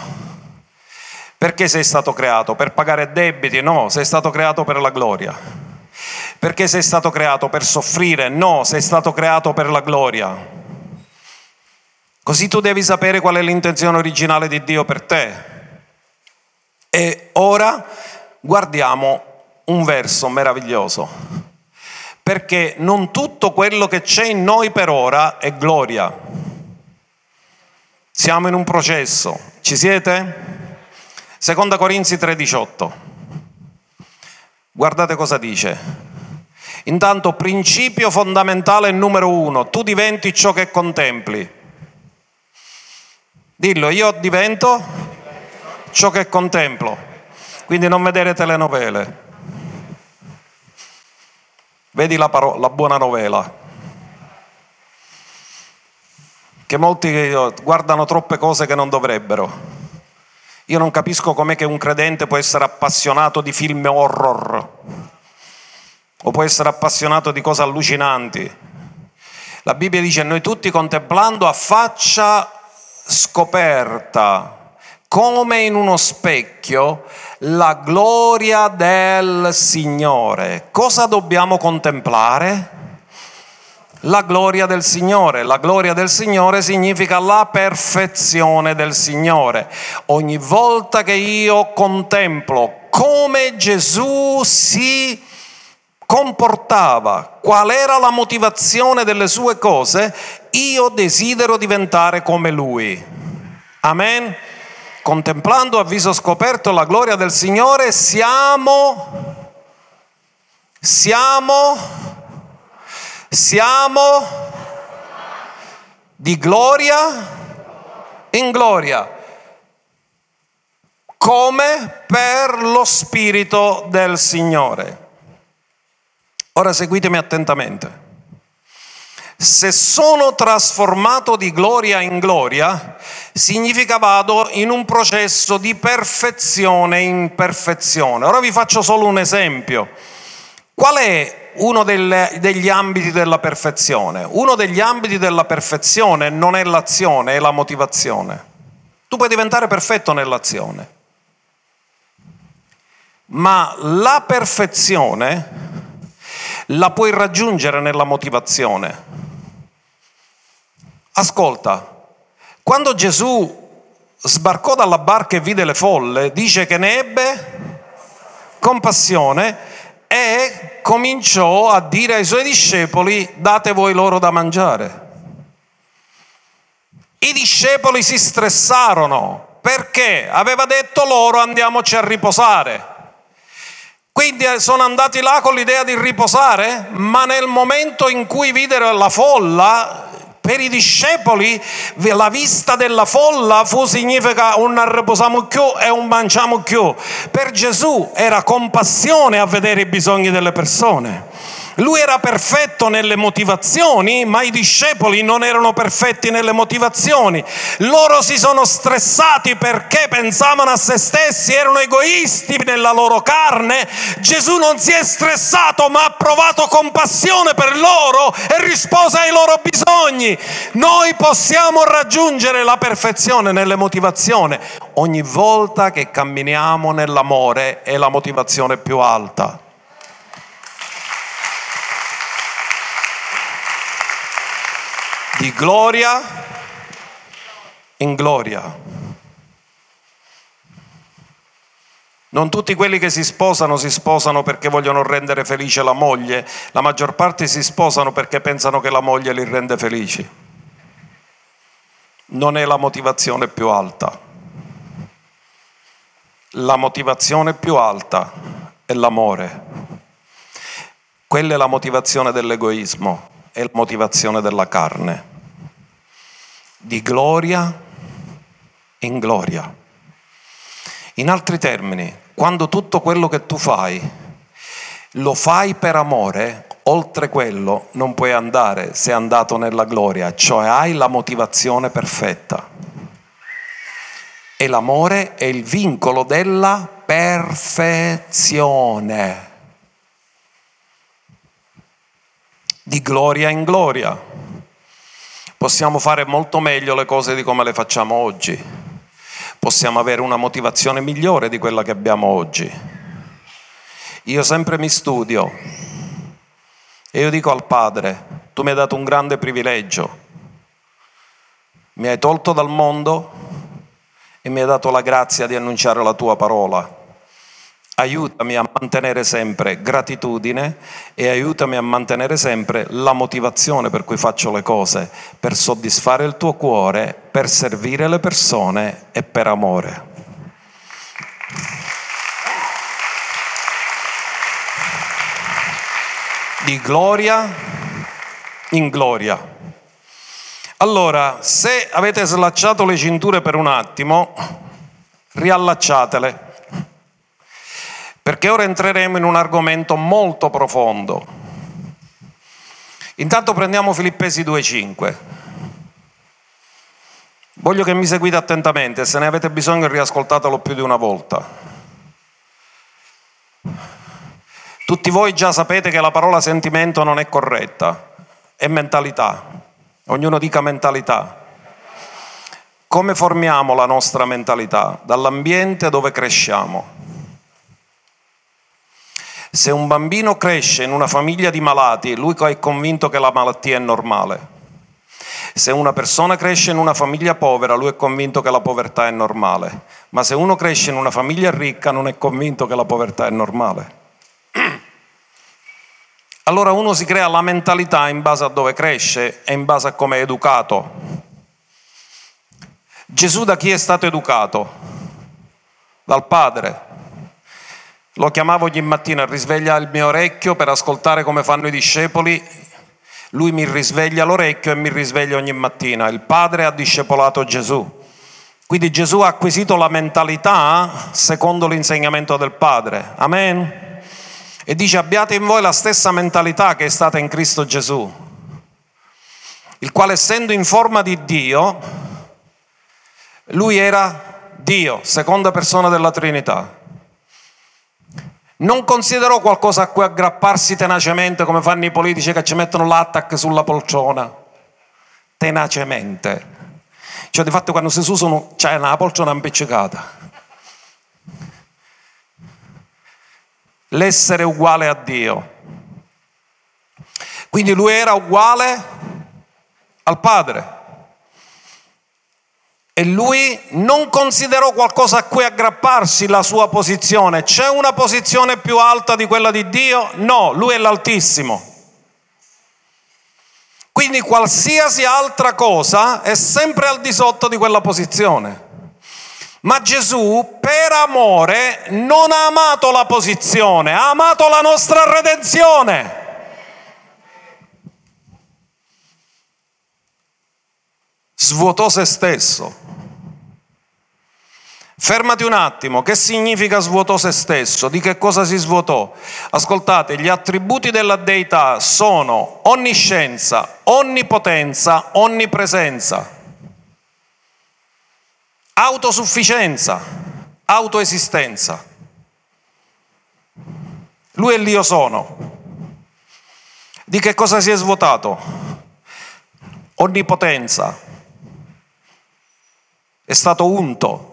Speaker 1: Perché sei stato creato? Per pagare debiti? No, sei stato creato per la gloria. Perché sei stato creato per soffrire? No, sei stato creato per la gloria. Così tu devi sapere qual è l'intenzione originale di Dio per te. E ora guardiamo un verso meraviglioso perché non tutto quello che c'è in noi per ora è gloria. Siamo in un processo. Ci siete? Seconda Corinzi 3:18. Guardate cosa dice. Intanto principio fondamentale numero uno, tu diventi ciò che contempli. Dillo, io divento ciò che contemplo. Quindi non vedere telenovele. Vedi la, paro- la buona novela. Che molti guardano troppe cose che non dovrebbero. Io non capisco com'è che un credente può essere appassionato di film horror o può essere appassionato di cose allucinanti. La Bibbia dice noi tutti contemplando a faccia scoperta come in uno specchio la gloria del Signore. Cosa dobbiamo contemplare? La gloria del Signore. La gloria del Signore significa la perfezione del Signore. Ogni volta che io contemplo come Gesù si comportava, qual era la motivazione delle sue cose, io desidero diventare come Lui. Amen. contemplando a viso scoperto la gloria del Signore, siamo, siamo, siamo di gloria in gloria, come per lo Spirito del Signore. Ora seguitemi attentamente. Se sono trasformato di gloria in gloria, significa vado in un processo di perfezione in perfezione. Ora vi faccio solo un esempio. Qual è uno delle, degli ambiti della perfezione? Uno degli ambiti della perfezione non è l'azione, è la motivazione. Tu puoi diventare perfetto nell'azione, ma la perfezione la puoi raggiungere nella motivazione. Ascolta, quando Gesù sbarcò dalla barca e vide le folle, dice che ne ebbe compassione e cominciò a dire ai suoi discepoli date voi loro da mangiare. I discepoli si stressarono perché aveva detto loro andiamoci a riposare. Quindi eh, sono andati là con l'idea di riposare, ma nel momento in cui videro la folla, per i discepoli la vista della folla fu significa un riposiamo più e un mangiamo più. Per Gesù era compassione a vedere i bisogni delle persone. Lui era perfetto nelle motivazioni, ma i discepoli non erano perfetti nelle motivazioni. Loro si sono stressati perché pensavano a se stessi, erano egoisti nella loro carne. Gesù non si è stressato, ma ha provato compassione per loro e rispose ai loro bisogni. Noi possiamo raggiungere la perfezione nelle motivazioni ogni volta che camminiamo nell'amore è la motivazione più alta. Di gloria in gloria. Non tutti quelli che si sposano si sposano perché vogliono rendere felice la moglie, la maggior parte si sposano perché pensano che la moglie li rende felici. Non è la motivazione più alta. La motivazione più alta è l'amore. Quella è la motivazione dell'egoismo, è la motivazione della carne di gloria in gloria. In altri termini, quando tutto quello che tu fai lo fai per amore, oltre quello non puoi andare se è andato nella gloria, cioè hai la motivazione perfetta. E l'amore è il vincolo della perfezione. Di gloria in gloria possiamo fare molto meglio le cose di come le facciamo oggi. Possiamo avere una motivazione migliore di quella che abbiamo oggi. Io sempre mi studio e io dico al Padre, tu mi hai dato un grande privilegio, mi hai tolto dal mondo e mi hai dato la grazia di annunciare la tua parola aiutami a mantenere sempre gratitudine e aiutami a mantenere sempre la motivazione per cui faccio le cose, per soddisfare il tuo cuore, per servire le persone e per amore. Di gloria in gloria. Allora, se avete slacciato le cinture per un attimo, riallacciatele perché ora entreremo in un argomento molto profondo. Intanto prendiamo Filippesi 2.5. Voglio che mi seguite attentamente, se ne avete bisogno riascoltatelo più di una volta. Tutti voi già sapete che la parola sentimento non è corretta, è mentalità. Ognuno dica mentalità. Come formiamo la nostra mentalità? Dall'ambiente dove cresciamo. Se un bambino cresce in una famiglia di malati, lui è convinto che la malattia è normale. Se una persona cresce in una famiglia povera, lui è convinto che la povertà è normale. Ma se uno cresce in una famiglia ricca, non è convinto che la povertà è normale. [CLEARS THROAT] Allora uno si crea la mentalità in base a dove cresce e in base a come è educato. Gesù da chi è stato educato? Dal Padre. Lo chiamavo ogni mattina a risvegliare il mio orecchio per ascoltare come fanno i discepoli. Lui mi risveglia l'orecchio e mi risveglia ogni mattina. Il Padre ha discepolato Gesù. Quindi Gesù ha acquisito la mentalità secondo l'insegnamento del Padre. Amen. E dice abbiate in voi la stessa mentalità che è stata in Cristo Gesù, il quale essendo in forma di Dio, lui era Dio, seconda persona della Trinità. Non considerò qualcosa a cui aggrapparsi tenacemente come fanno i politici che ci mettono l'attack sulla poltrona. Tenacemente. Cioè, di fatto, quando si usano, c'è una poltrona impiccicata. L'essere uguale a Dio. Quindi lui era uguale al Padre. E lui non considerò qualcosa a cui aggrapparsi la sua posizione. C'è una posizione più alta di quella di Dio? No, lui è l'Altissimo. Quindi qualsiasi altra cosa è sempre al di sotto di quella posizione. Ma Gesù per amore non ha amato la posizione, ha amato la nostra redenzione. Svuotò se stesso Fermati un attimo, che significa svuotò se stesso? Di che cosa si svuotò? Ascoltate, gli attributi della deità sono onniscienza, onnipotenza, onnipresenza, autosufficienza, autoesistenza. Lui è l'io sono. Di che cosa si è svuotato? Onnipotenza. È stato unto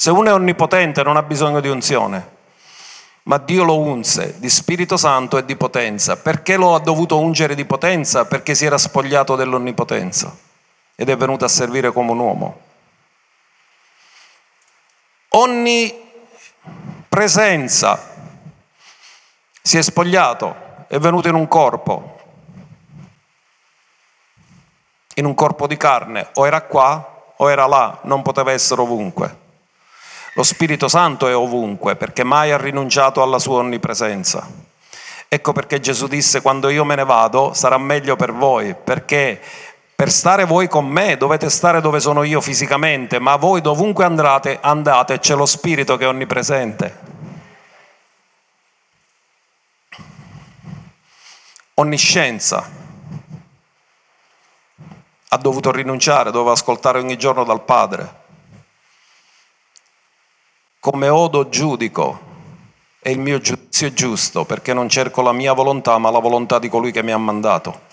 Speaker 1: se uno è onnipotente non ha bisogno di unzione, ma Dio lo unse di Spirito Santo e di potenza. Perché lo ha dovuto ungere di potenza? Perché si era spogliato dell'onnipotenza ed è venuto a servire come un uomo. Onnipresenza. Si è spogliato, è venuto in un corpo, in un corpo di carne, o era qua o era là, non poteva essere ovunque. Lo Spirito Santo è ovunque perché mai ha rinunciato alla sua onnipresenza. Ecco perché Gesù disse quando io me ne vado sarà meglio per voi, perché per stare voi con me dovete stare dove sono io fisicamente, ma voi dovunque andate, andate, c'è lo Spirito che è onnipresente. Onniscienza. Ha dovuto rinunciare, doveva ascoltare ogni giorno dal Padre come odo giudico e il mio giudizio è giusto perché non cerco la mia volontà ma la volontà di colui che mi ha mandato.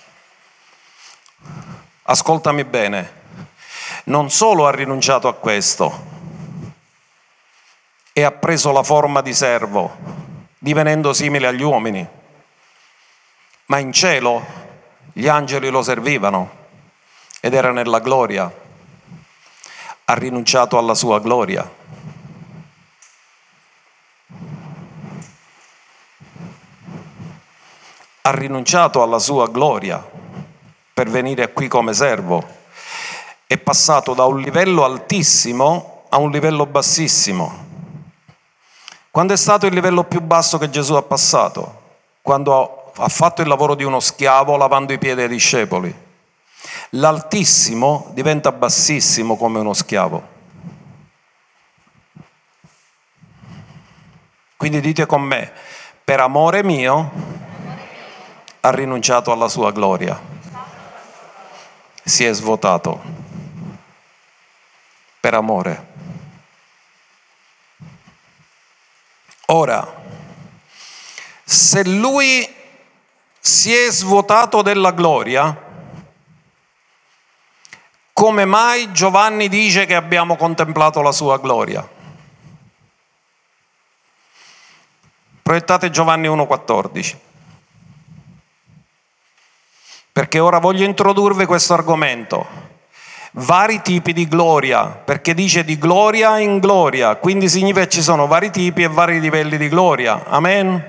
Speaker 1: Ascoltami bene, non solo ha rinunciato a questo e ha preso la forma di servo, divenendo simile agli uomini, ma in cielo gli angeli lo servivano ed era nella gloria, ha rinunciato alla sua gloria ha rinunciato alla sua gloria per venire qui come servo. È passato da un livello altissimo a un livello bassissimo. Quando è stato il livello più basso che Gesù ha passato? Quando ha fatto il lavoro di uno schiavo lavando i piedi ai discepoli. L'altissimo diventa bassissimo come uno schiavo. Quindi dite con me, per amore mio ha rinunciato alla sua gloria, si è svuotato per amore. Ora, se lui si è svuotato della gloria, come mai Giovanni dice che abbiamo contemplato la sua gloria? Proiettate Giovanni 1,14 perché ora voglio introdurvi questo argomento. Vari tipi di gloria, perché dice di gloria in gloria, quindi significa che ci sono vari tipi e vari livelli di gloria. Amen?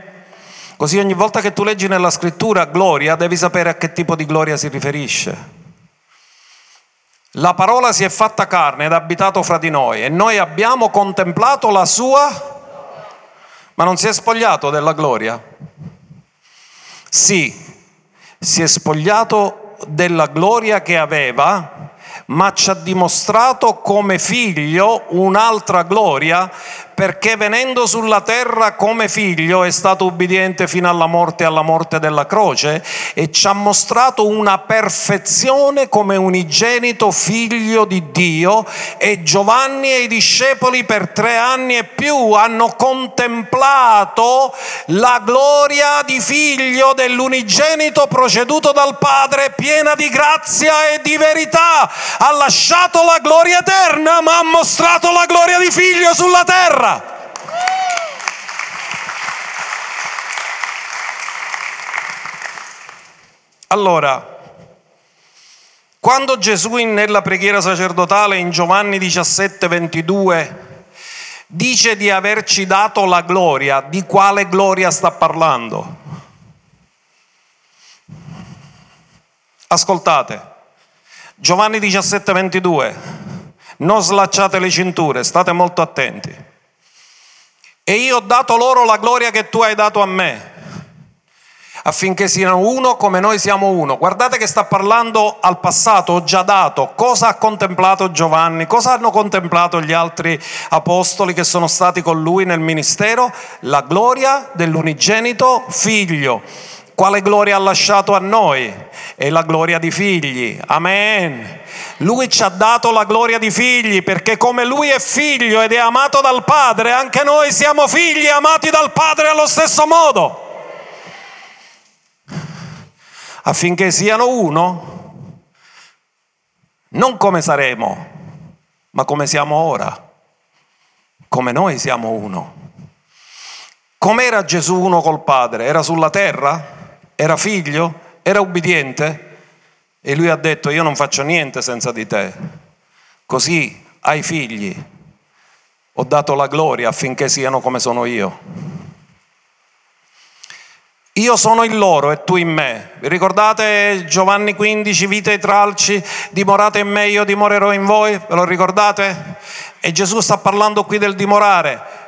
Speaker 1: Così ogni volta che tu leggi nella scrittura gloria, devi sapere a che tipo di gloria si riferisce. La parola si è fatta carne ed ha abitato fra di noi e noi abbiamo contemplato la sua... Ma non si è spogliato della gloria? Sì, si è spogliato della gloria che aveva, ma ci ha dimostrato come figlio un'altra gloria perché venendo sulla terra come figlio è stato ubbidiente fino alla morte e alla morte della croce e ci ha mostrato una perfezione come unigenito figlio di Dio e Giovanni e i discepoli per tre anni e più hanno contemplato la gloria di figlio dell'unigenito proceduto dal Padre piena di grazia e di verità. Ha lasciato la gloria eterna ma ha mostrato la gloria di figlio sulla terra terra. Allora, quando Gesù nella preghiera sacerdotale in Giovanni 17, 22 dice di averci dato la gloria, di quale gloria sta parlando? Ascoltate, Giovanni 17, 22, non slacciate le cinture, state molto attenti. E io ho dato loro la gloria che tu hai dato a me, affinché siano uno come noi siamo uno. Guardate che sta parlando al passato, ho già dato. Cosa ha contemplato Giovanni? Cosa hanno contemplato gli altri apostoli che sono stati con lui nel ministero? La gloria dell'unigenito figlio. Quale gloria ha lasciato a noi? È la gloria di figli. Amen. Lui ci ha dato la gloria di figli perché come lui è figlio ed è amato dal Padre, anche noi siamo figli amati dal Padre allo stesso modo. Affinché siano uno, non come saremo, ma come siamo ora, come noi siamo uno. Com'era Gesù uno col Padre? Era sulla terra? Era figlio? Era ubbidiente? E lui ha detto, io non faccio niente senza di te. Così ai figli ho dato la gloria affinché siano come sono io. Io sono in loro e tu in me. Vi ricordate Giovanni 15, vita e tralci, dimorate in me, io dimorerò in voi? Ve lo ricordate? E Gesù sta parlando qui del dimorare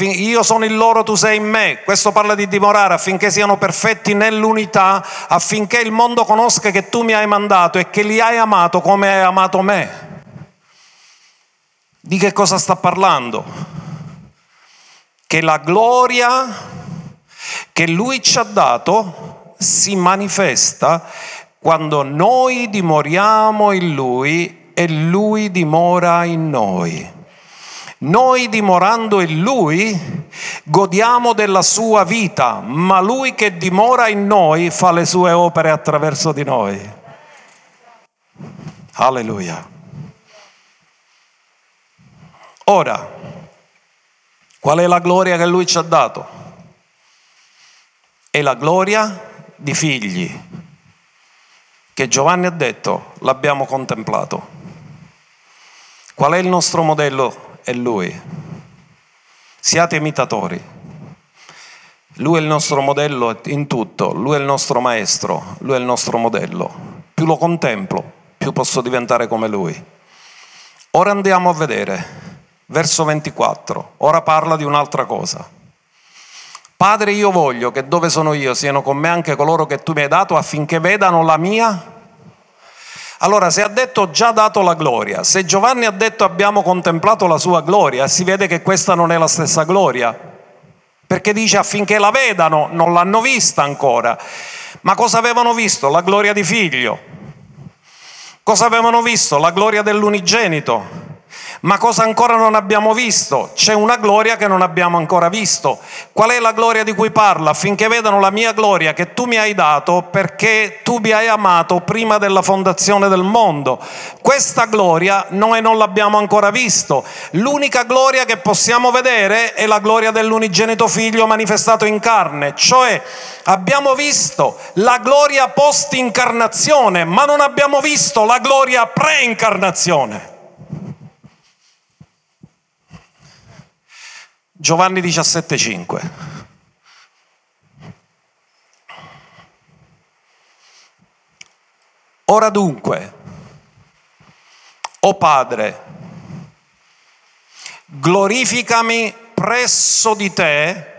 Speaker 1: io sono il loro, tu sei in me. Questo parla di dimorare affinché siano perfetti nell'unità, affinché il mondo conosca che tu mi hai mandato e che li hai amato come hai amato me. Di che cosa sta parlando? Che la gloria che lui ci ha dato si manifesta quando noi dimoriamo in lui e lui dimora in noi. Noi dimorando in Lui godiamo della sua vita, ma Lui che dimora in noi fa le sue opere attraverso di noi. Alleluia. Ora, qual è la gloria che Lui ci ha dato? È la gloria di figli, che Giovanni ha detto, l'abbiamo contemplato. Qual è il nostro modello è Lui. Siate imitatori. Lui è il nostro modello in tutto, Lui è il nostro maestro, Lui è il nostro modello. Più lo contemplo, più posso diventare come Lui. Ora andiamo a vedere, verso 24, ora parla di un'altra cosa. Padre, io voglio che dove sono io siano con me anche coloro che tu mi hai dato affinché vedano la mia allora, se ha detto già dato la gloria, se Giovanni ha detto abbiamo contemplato la sua gloria, si vede che questa non è la stessa gloria, perché dice affinché la vedano, non l'hanno vista ancora. Ma cosa avevano visto? La gloria di figlio. Cosa avevano visto? La gloria dell'unigenito. Ma cosa ancora non abbiamo visto? C'è una gloria che non abbiamo ancora visto. Qual è la gloria di cui parla? Affinché vedano la mia gloria che tu mi hai dato perché tu mi hai amato prima della fondazione del mondo. Questa gloria noi non l'abbiamo ancora visto. L'unica gloria che possiamo vedere è la gloria dell'unigenito figlio manifestato in carne, cioè abbiamo visto la gloria post incarnazione, ma non abbiamo visto la gloria pre-incarnazione. Giovanni 17,5. Ora dunque, O Padre, glorificami presso di te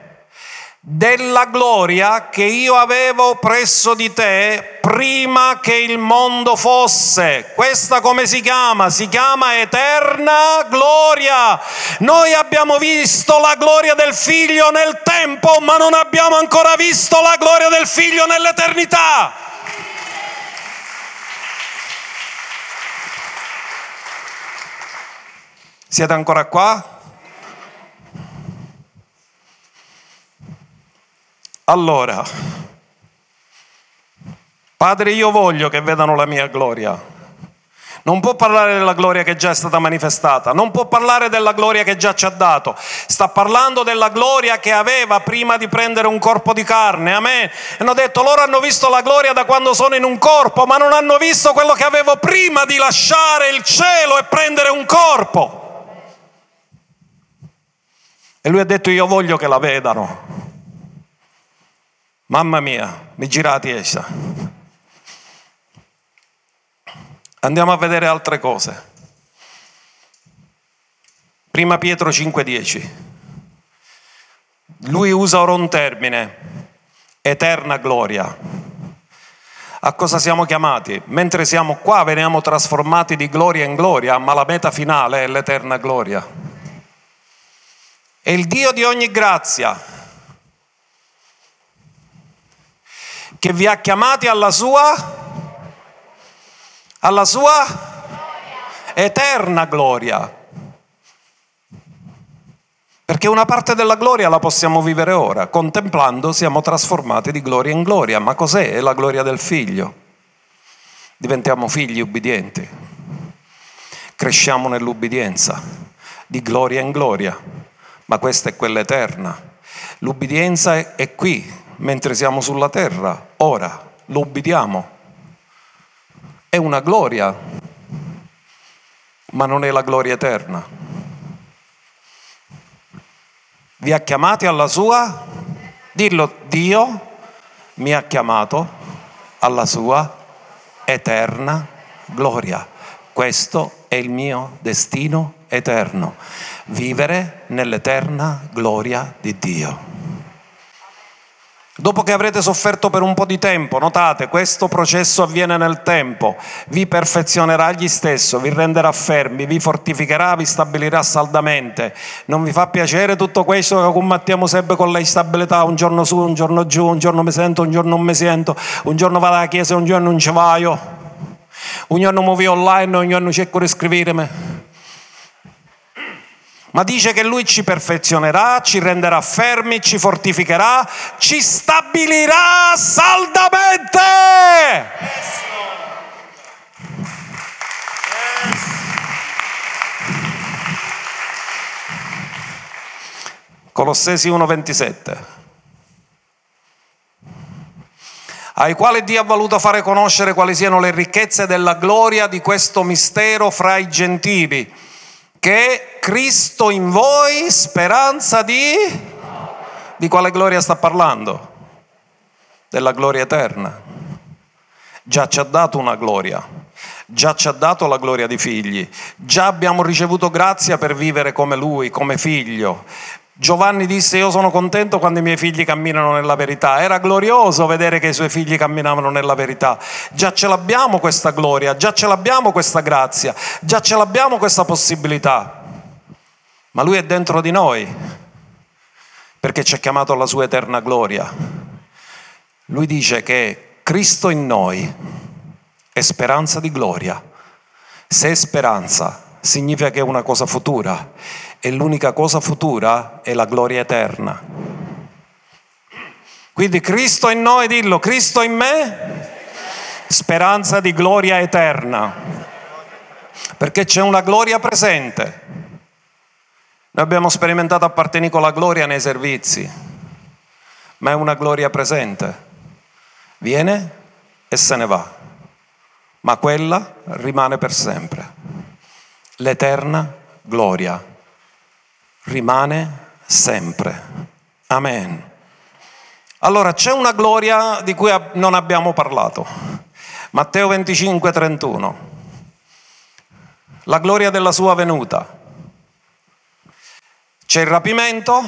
Speaker 1: della gloria che io avevo presso di te prima che il mondo fosse. Questa come si chiama? Si chiama eterna gloria. Noi abbiamo visto la gloria del figlio nel tempo, ma non abbiamo ancora visto la gloria del figlio nell'eternità. Siete ancora qua? Allora, Padre, io voglio che vedano la mia gloria. Non può parlare della gloria che già è stata manifestata, non può parlare della gloria che già ci ha dato, sta parlando della gloria che aveva prima di prendere un corpo di carne. Amen. E hanno detto, loro hanno visto la gloria da quando sono in un corpo, ma non hanno visto quello che avevo prima di lasciare il cielo e prendere un corpo. E lui ha detto, io voglio che la vedano. Mamma mia, mi girati essa. Andiamo a vedere altre cose. Prima Pietro 5:10. Lui usa ora un termine, eterna gloria. A cosa siamo chiamati? Mentre siamo qua veniamo trasformati di gloria in gloria, ma la meta finale è l'eterna gloria. E il Dio di ogni grazia, che vi ha chiamati alla sua, alla sua eterna gloria. Perché una parte della gloria la possiamo vivere ora, contemplando siamo trasformati di gloria in gloria. Ma cos'è? È la gloria del figlio. Diventiamo figli ubbidienti, cresciamo nell'ubbidienza, di gloria in gloria, ma questa è quella eterna. L'ubbidienza è qui, mentre siamo sulla terra, ora lo ubbidiamo. È una gloria, ma non è la gloria eterna. Vi ha chiamati alla sua? Dillo, Dio mi ha chiamato alla sua eterna gloria. Questo è il mio destino eterno, vivere nell'eterna gloria di Dio. Dopo che avrete sofferto per un po' di tempo, notate, questo processo avviene nel tempo, vi perfezionerà egli stesso, vi renderà fermi, vi fortificherà, vi stabilirà saldamente. Non vi fa piacere tutto questo che combattiamo sempre con l'instabilità, un giorno su, un giorno giù, un giorno mi sento, un giorno non mi sento, un giorno vado alla chiesa, un giorno non ci vado, un giorno muovo online, un giorno cerco di iscrivermi ma dice che lui ci perfezionerà, ci renderà fermi, ci fortificherà, ci stabilirà saldamente. Colossesi 1:27 ai quali Dio ha voluto fare conoscere quali siano le ricchezze della gloria di questo mistero fra i gentili che Cristo in voi, speranza di... Di quale gloria sta parlando? Della gloria eterna. Già ci ha dato una gloria, già ci ha dato la gloria di figli, già abbiamo ricevuto grazia per vivere come Lui, come figlio. Giovanni disse io sono contento quando i miei figli camminano nella verità. Era glorioso vedere che i suoi figli camminavano nella verità. Già ce l'abbiamo questa gloria, già ce l'abbiamo questa grazia, già ce l'abbiamo questa possibilità. Ma lui è dentro di noi perché ci ha chiamato alla sua eterna gloria. Lui dice che Cristo in noi è speranza di gloria. Se è speranza, significa che è una cosa futura e l'unica cosa futura è la gloria eterna. Quindi Cristo in noi, dillo, Cristo in me, speranza di gloria eterna, perché c'è una gloria presente. Noi abbiamo sperimentato appartenere con la gloria nei servizi, ma è una gloria presente. Viene e se ne va, ma quella rimane per sempre. L'eterna gloria rimane sempre. Amen. Allora c'è una gloria di cui non abbiamo parlato. Matteo 25, 31. la gloria della sua venuta. C'è il rapimento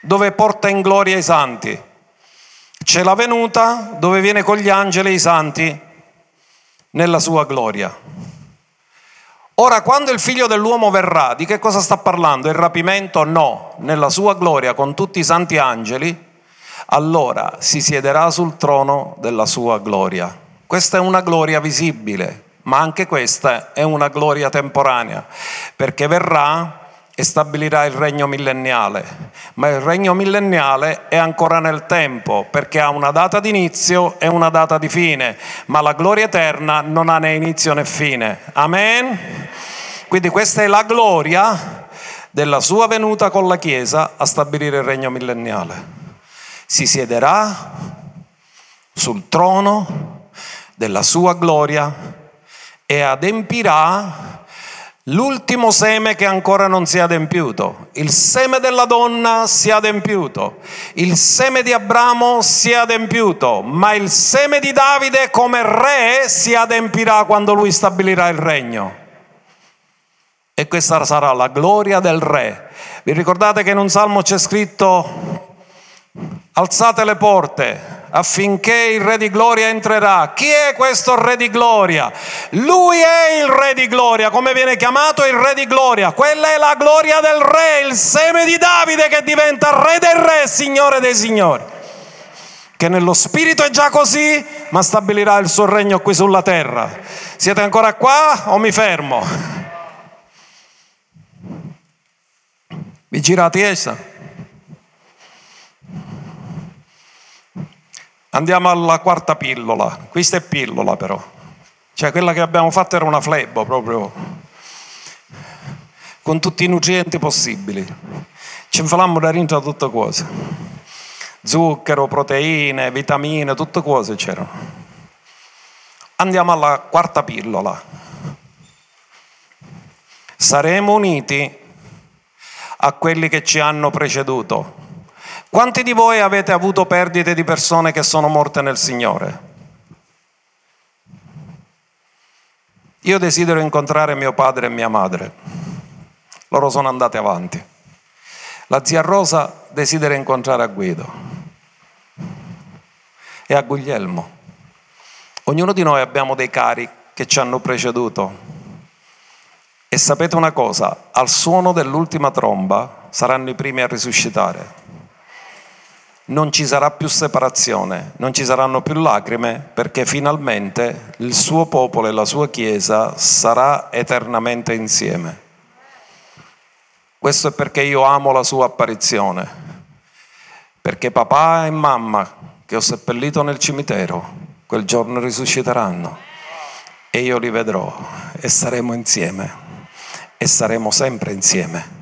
Speaker 1: dove porta in gloria i santi. C'è la venuta dove viene con gli angeli e i santi nella sua gloria. Ora, quando il figlio dell'uomo verrà, di che cosa sta parlando? Il rapimento? No, nella sua gloria con tutti i santi angeli, allora si siederà sul trono della sua gloria. Questa è una gloria visibile, ma anche questa è una gloria temporanea, perché verrà e stabilirà il regno millenniale. Ma il regno millenniale è ancora nel tempo, perché ha una data di inizio e una data di fine, ma la gloria eterna non ha né inizio né fine. Amen? Quindi questa è la gloria della sua venuta con la Chiesa a stabilire il regno millenniale. Si siederà sul trono della sua gloria e adempirà l'ultimo seme che ancora non si è adempiuto. Il seme della donna si è adempiuto, il seme di Abramo si è adempiuto, ma il seme di Davide come re si adempirà quando lui stabilirà il regno. E questa sarà la gloria del re. Vi ricordate che in un salmo c'è scritto alzate le porte, affinché il Re di Gloria entrerà. Chi è questo Re di Gloria? Lui è il Re di Gloria, come viene chiamato il Re di Gloria. Quella è la gloria del Re, il seme di Davide che diventa Re del Re, Signore dei Signori. Che nello spirito è già così, ma stabilirà il suo regno qui sulla terra. Siete ancora qua o mi fermo? Vi girate essa? Andiamo alla quarta pillola. Questa è pillola però. Cioè quella che abbiamo fatto era una flebo proprio con tutti i nutrienti possibili. Ci infilammo da dentro tutte cose. Zucchero, proteine, vitamine, tutte cose c'erano. Andiamo alla quarta pillola. Saremo uniti a quelli che ci hanno preceduto quanti di voi avete avuto perdite di persone che sono morte nel Signore? Io desidero incontrare mio padre e mia madre. Loro sono andati avanti. La zia Rosa desidera incontrare a Guido e a Guglielmo. Ognuno di noi abbiamo dei cari che ci hanno preceduto. E sapete una cosa, al suono dell'ultima tromba saranno i primi a risuscitare non ci sarà più separazione, non ci saranno più lacrime, perché finalmente il suo popolo e la sua Chiesa sarà eternamente insieme. Questo è perché io amo la sua apparizione, perché papà e mamma che ho seppellito nel cimitero, quel giorno risusciteranno e io li vedrò e saremo insieme e saremo sempre insieme.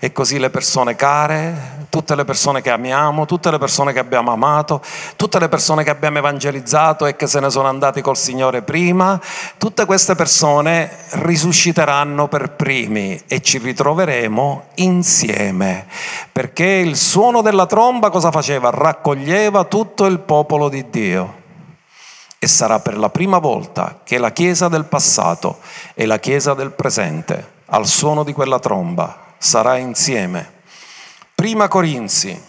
Speaker 1: E così le persone care, tutte le persone che amiamo, tutte le persone che abbiamo amato, tutte le persone che abbiamo evangelizzato e che se ne sono andati col Signore prima, tutte queste persone risusciteranno per primi e ci ritroveremo insieme. Perché il suono della tromba cosa faceva? Raccoglieva tutto il popolo di Dio. E sarà per la prima volta che la Chiesa del passato e la Chiesa del presente, al suono di quella tromba, sarà insieme. Prima Corinzi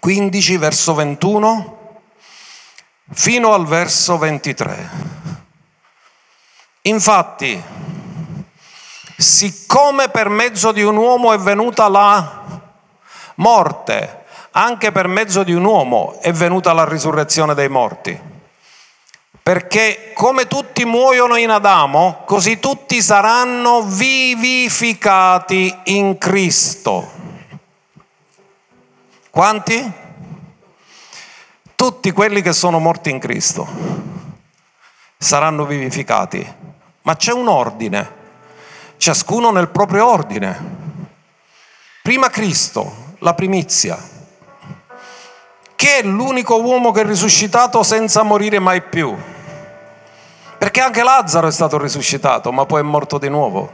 Speaker 1: 15 verso 21 fino al verso 23. Infatti, siccome per mezzo di un uomo è venuta la morte, anche per mezzo di un uomo è venuta la risurrezione dei morti. Perché come tutti muoiono in Adamo, così tutti saranno vivificati in Cristo. Quanti? Tutti quelli che sono morti in Cristo saranno vivificati. Ma c'è un ordine, ciascuno nel proprio ordine. Prima Cristo, la primizia, che è l'unico uomo che è risuscitato senza morire mai più. Perché anche Lazzaro è stato risuscitato, ma poi è morto di nuovo.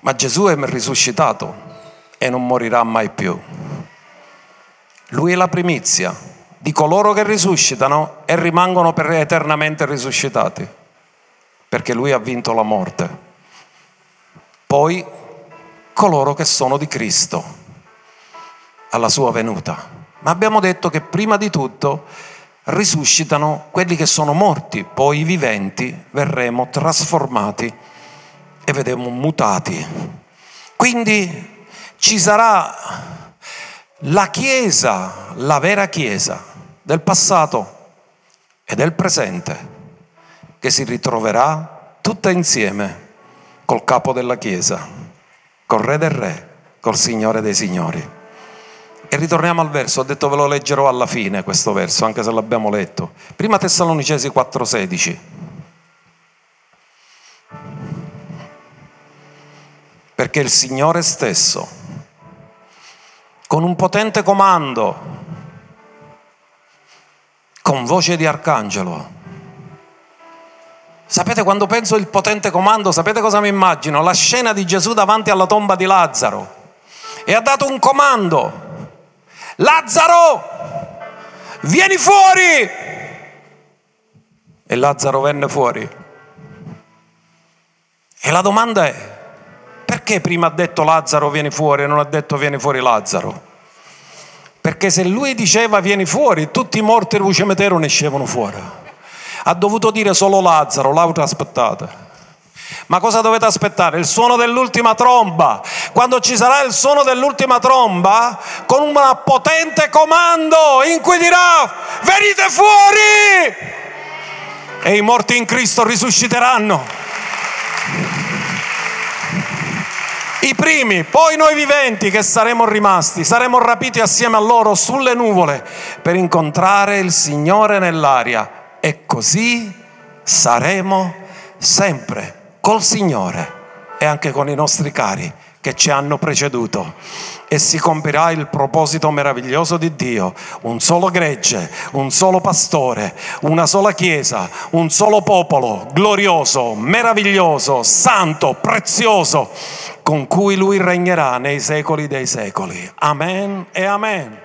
Speaker 1: Ma Gesù è risuscitato e non morirà mai più. Lui è la primizia di coloro che risuscitano e rimangono per eternamente risuscitati. perché lui ha vinto la morte. Poi coloro che sono di Cristo alla sua venuta. Ma abbiamo detto che prima di tutto risuscitano quelli che sono morti, poi i viventi verremo trasformati e vedremo mutati. Quindi ci sarà la Chiesa, la vera Chiesa del passato e del presente, che si ritroverà tutta insieme col capo della Chiesa, col Re del Re, col Signore dei Signori. E ritorniamo al verso, ho detto ve lo leggerò alla fine questo verso, anche se l'abbiamo letto. Prima Tessalonicesi 4:16. Perché il Signore stesso, con un potente comando, con voce di arcangelo, Sapete quando penso il potente comando, sapete cosa mi immagino? La scena di Gesù davanti alla tomba di Lazzaro. E ha dato un comando. Lazzaro, vieni fuori! E Lazzaro venne fuori. E la domanda è, perché prima ha detto Lazzaro vieni fuori e non ha detto vieni fuori Lazzaro? Perché se lui diceva vieni fuori, tutti i morti del cimitero ne escevano fuori. Ha dovuto dire solo Lazzaro, l'auto aspettate. Ma cosa dovete aspettare? Il suono dell'ultima tromba. Quando ci sarà il suono dell'ultima tromba, con un potente comando in cui dirà, venite fuori! E i morti in Cristo risusciteranno. I primi, poi noi viventi che saremo rimasti, saremo rapiti assieme a loro sulle nuvole per incontrare il Signore nell'aria. E così saremo sempre col Signore e anche con i nostri cari che ci hanno preceduto e si compirà il proposito meraviglioso di Dio, un solo gregge, un solo pastore, una sola chiesa, un solo popolo glorioso, meraviglioso, santo, prezioso, con cui lui regnerà nei secoli dei secoli. Amen e amen.